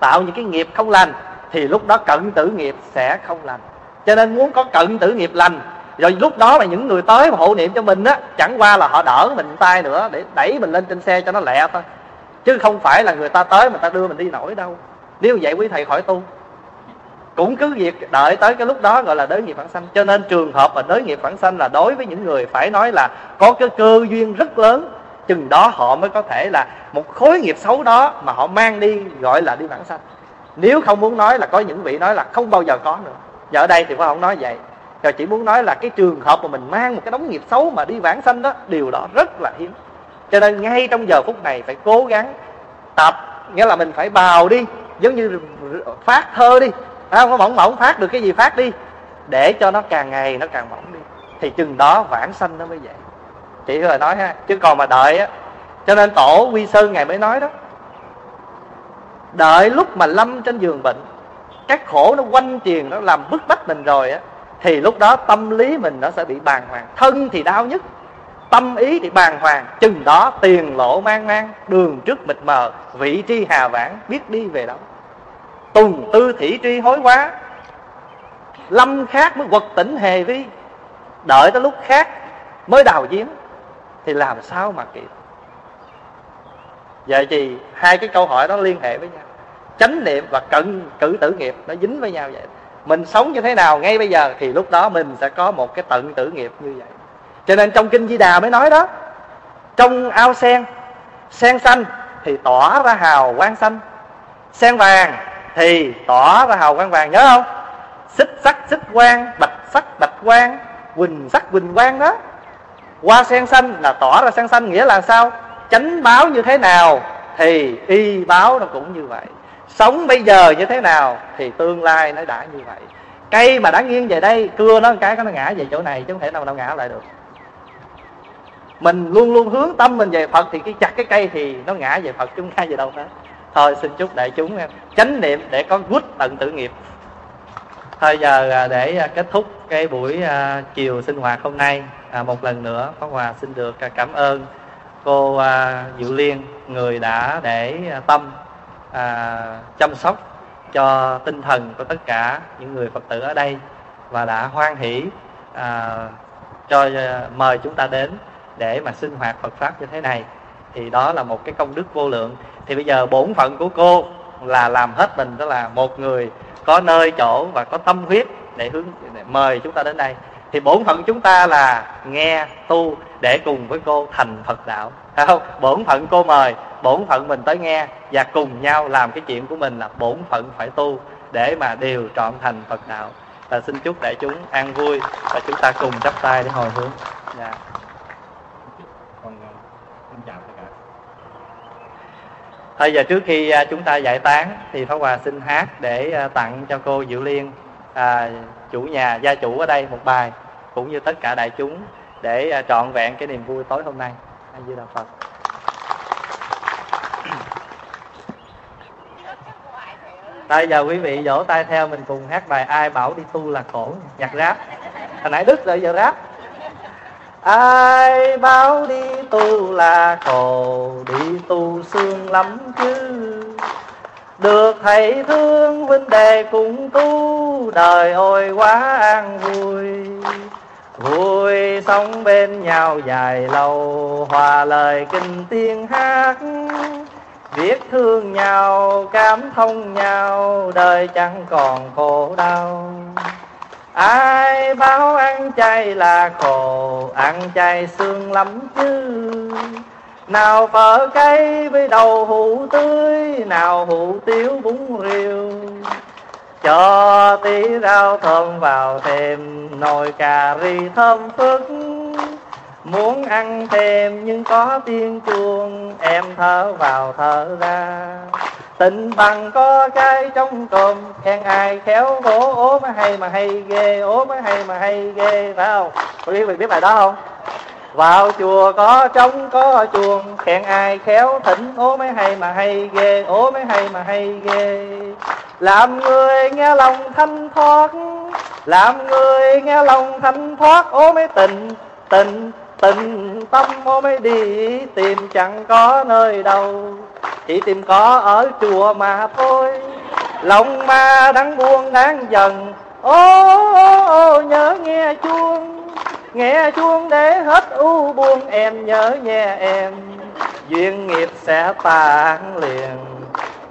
tạo những cái nghiệp không lành thì lúc đó cận tử nghiệp sẽ không lành cho nên muốn có cận tử nghiệp lành. Rồi lúc đó mà những người tới mà hộ niệm cho mình á, chẳng qua là họ đỡ mình tay nữa, để đẩy mình lên trên xe cho nó lẹ thôi. Chứ không phải là người ta tới mà ta đưa mình đi nổi đâu. Nếu vậy quý thầy khỏi tu. Cũng cứ việc đợi tới cái lúc đó gọi là đới nghiệp phản sanh. Cho nên trường hợp mà đới nghiệp phản sanh là đối với những người phải nói là có cái cơ duyên rất lớn, chừng đó họ mới có thể là một khối nghiệp xấu đó mà họ mang đi gọi là đi vãng sanh. Nếu không muốn nói là có những vị nói là không bao giờ có nữa và ở đây thì phật không nói vậy. Rồi chỉ muốn nói là cái trường hợp mà mình mang một cái đống nghiệp xấu mà đi vãng sanh đó, điều đó rất là hiếm. Cho nên ngay trong giờ phút này phải cố gắng tập, nghĩa là mình phải bào đi, giống như phát thơ đi. Không? Có mỏng mỏng phát được cái gì phát đi, để cho nó càng ngày nó càng mỏng đi. Thì chừng đó vãng sanh nó mới vậy chỉ rồi nói ha, chứ còn mà đợi á, cho nên tổ quy sư ngày mới nói đó, đợi lúc mà lâm trên giường bệnh các khổ nó quanh truyền nó làm bức bách mình rồi á, thì lúc đó tâm lý mình nó sẽ bị bàng hoàng. Thân thì đau nhất, tâm ý thì bàng hoàng. Chừng đó tiền lộ mang mang, đường trước mịt mờ, vị tri hà vãng, biết đi về đâu tùng tư thủy tri hối quá lâm khác mới quật tỉnh hề vi. Đợi tới lúc khác mới đào giếng, thì làm sao mà kịp? Vậy thì hai cái câu hỏi đó liên hệ với nhau chánh niệm và cận cử tử nghiệp, nó dính với nhau vậy. Mình sống như thế nào ngay bây giờ thì lúc đó mình sẽ có một cái tận tử nghiệp như vậy. Cho nên trong kinh di đà mới nói đó, trong ao sen sen xanh thì tỏa ra hào quang xanh, sen vàng thì tỏa ra hào quang vàng. Nhớ không? Xích sắc, xích quang, bạch sắc, bạch quang, quỳnh sắc, quỳnh quang đó. Hoa sen xanh là tỏa ra sen xanh nghĩa là sao? Chánh báo như thế nào thì y báo nó cũng như vậy sống bây giờ như thế nào thì tương lai nó đã như vậy. Cây mà đã nghiêng về đây, cưa nó cái nó ngã về chỗ này chứ không thể nào nó ngã lại được. Mình luôn luôn hướng tâm mình về phật thì cái chặt cái cây thì nó ngã về phật chúng ngã về đâu hết. Thôi, xin chúc đại chúng em chánh niệm để có quýt tận tử nghiệp. Thôi giờ à, để à, kết thúc cái buổi chiều sinh hoạt hôm nay. Một lần nữa, pháp hòa xin được cảm ơn cô diệu liên, người đã để tâm À, chăm sóc cho tinh thần của tất cả những người phật tử ở đây và đã hoan hỷ à, cho à, mời chúng ta đến để mà sinh hoạt Phật pháp như thế này. Thì đó là một cái công đức vô lượng. Thì bây giờ bổn phận của cô là làm hết mình đó là một người có nơi chỗ và có tâm huyết để hướng, để mời chúng ta đến đây thì bổn phận chúng ta là nghe tu để cùng với cô thành phật đạo. Phải không? Bổn phận cô mời bổn phận mình tới nghe. Và cùng nhau làm cái chuyện của mình là bổn phận phải tu để mà đều trọn thành phật đạo. Và xin chúc đại chúng an vui và chúng ta cùng chắp tay để hồi hướng. Tất cả. Thôi giờ trước khi à, chúng ta giải tán thì Pháp Hòa xin hát để à, tặng cho cô Diệu Liên à, chủ nhà, gia chủ ở đây một bài, cũng như tất cả đại chúng để à, trọn vẹn cái niềm vui tối hôm nay. A Di Đà Phật. Bây giờ quý vị, vỗ tay theo mình cùng hát bài ai bảo đi tu là khổ, nhạc rap. Hồi nãy đứt rồi giờ rap. Ai bảo đi tu là khổ, Đi tu sương lắm chứ được thầy thương huynh đệ cùng tu Đời ôi quá an vui. Vui sống bên nhau dài lâu Hòa lời kinh tiên hát. Biết thương nhau, cảm thông nhau Đời chẳng còn khổ đau. Ai báo ăn chay là khổ ăn chay xương lắm chứ nào phở cây với đầu hũ tươi, nào hũ tiếu bún riêu. Cho tí rau thơm vào thêm nồi cà ri thơm phức. Muốn ăn thêm nhưng có tiếng chuông, em thở vào thở ra. Tình bằng có cái trong cơm khen ai khéo gỗ ố mới hay mà hay ghê ố mới hay mà hay ghê, phải không? Có biết biết bài đó không? Vào chùa có trống có chuông khen ai khéo thỉnh ố mới hay mà hay ghê ố mới hay mà hay ghê. Làm người nghe lòng thanh thoát làm người nghe lòng thanh thoát ố mới tình tình tình tâm ố mới đi tìm chẳng có nơi đâu. Chỉ tìm có ở chùa mà thôi. Lòng ma đang buông đáng dần ô, ô, ô nhớ nghe chuông nghe chuông để hết u buồn, em nhớ nghe em. Duyên nghiệp sẽ tan liền,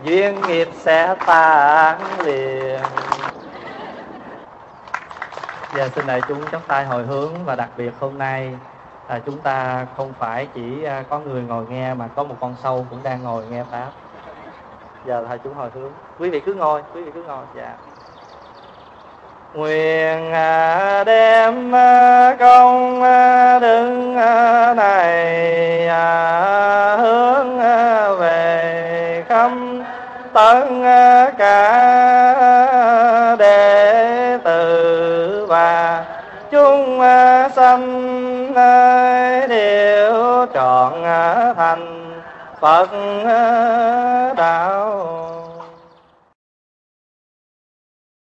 duyên nghiệp sẽ tan liền. Giờ xin đại chúng chắp tay hồi hướng và đặc biệt hôm nay là chúng ta không phải chỉ à, có người ngồi nghe mà có một con sâu cũng đang ngồi nghe pháp. Giờ thầy chúng hồi hướng. Quý vị cứ ngồi, quý vị cứ ngồi dạ nguyện à, đem à, công à, đứng à, này hướng về khắp tất cả đệ tử và chúng sanh đều trọn thành Phật đạo.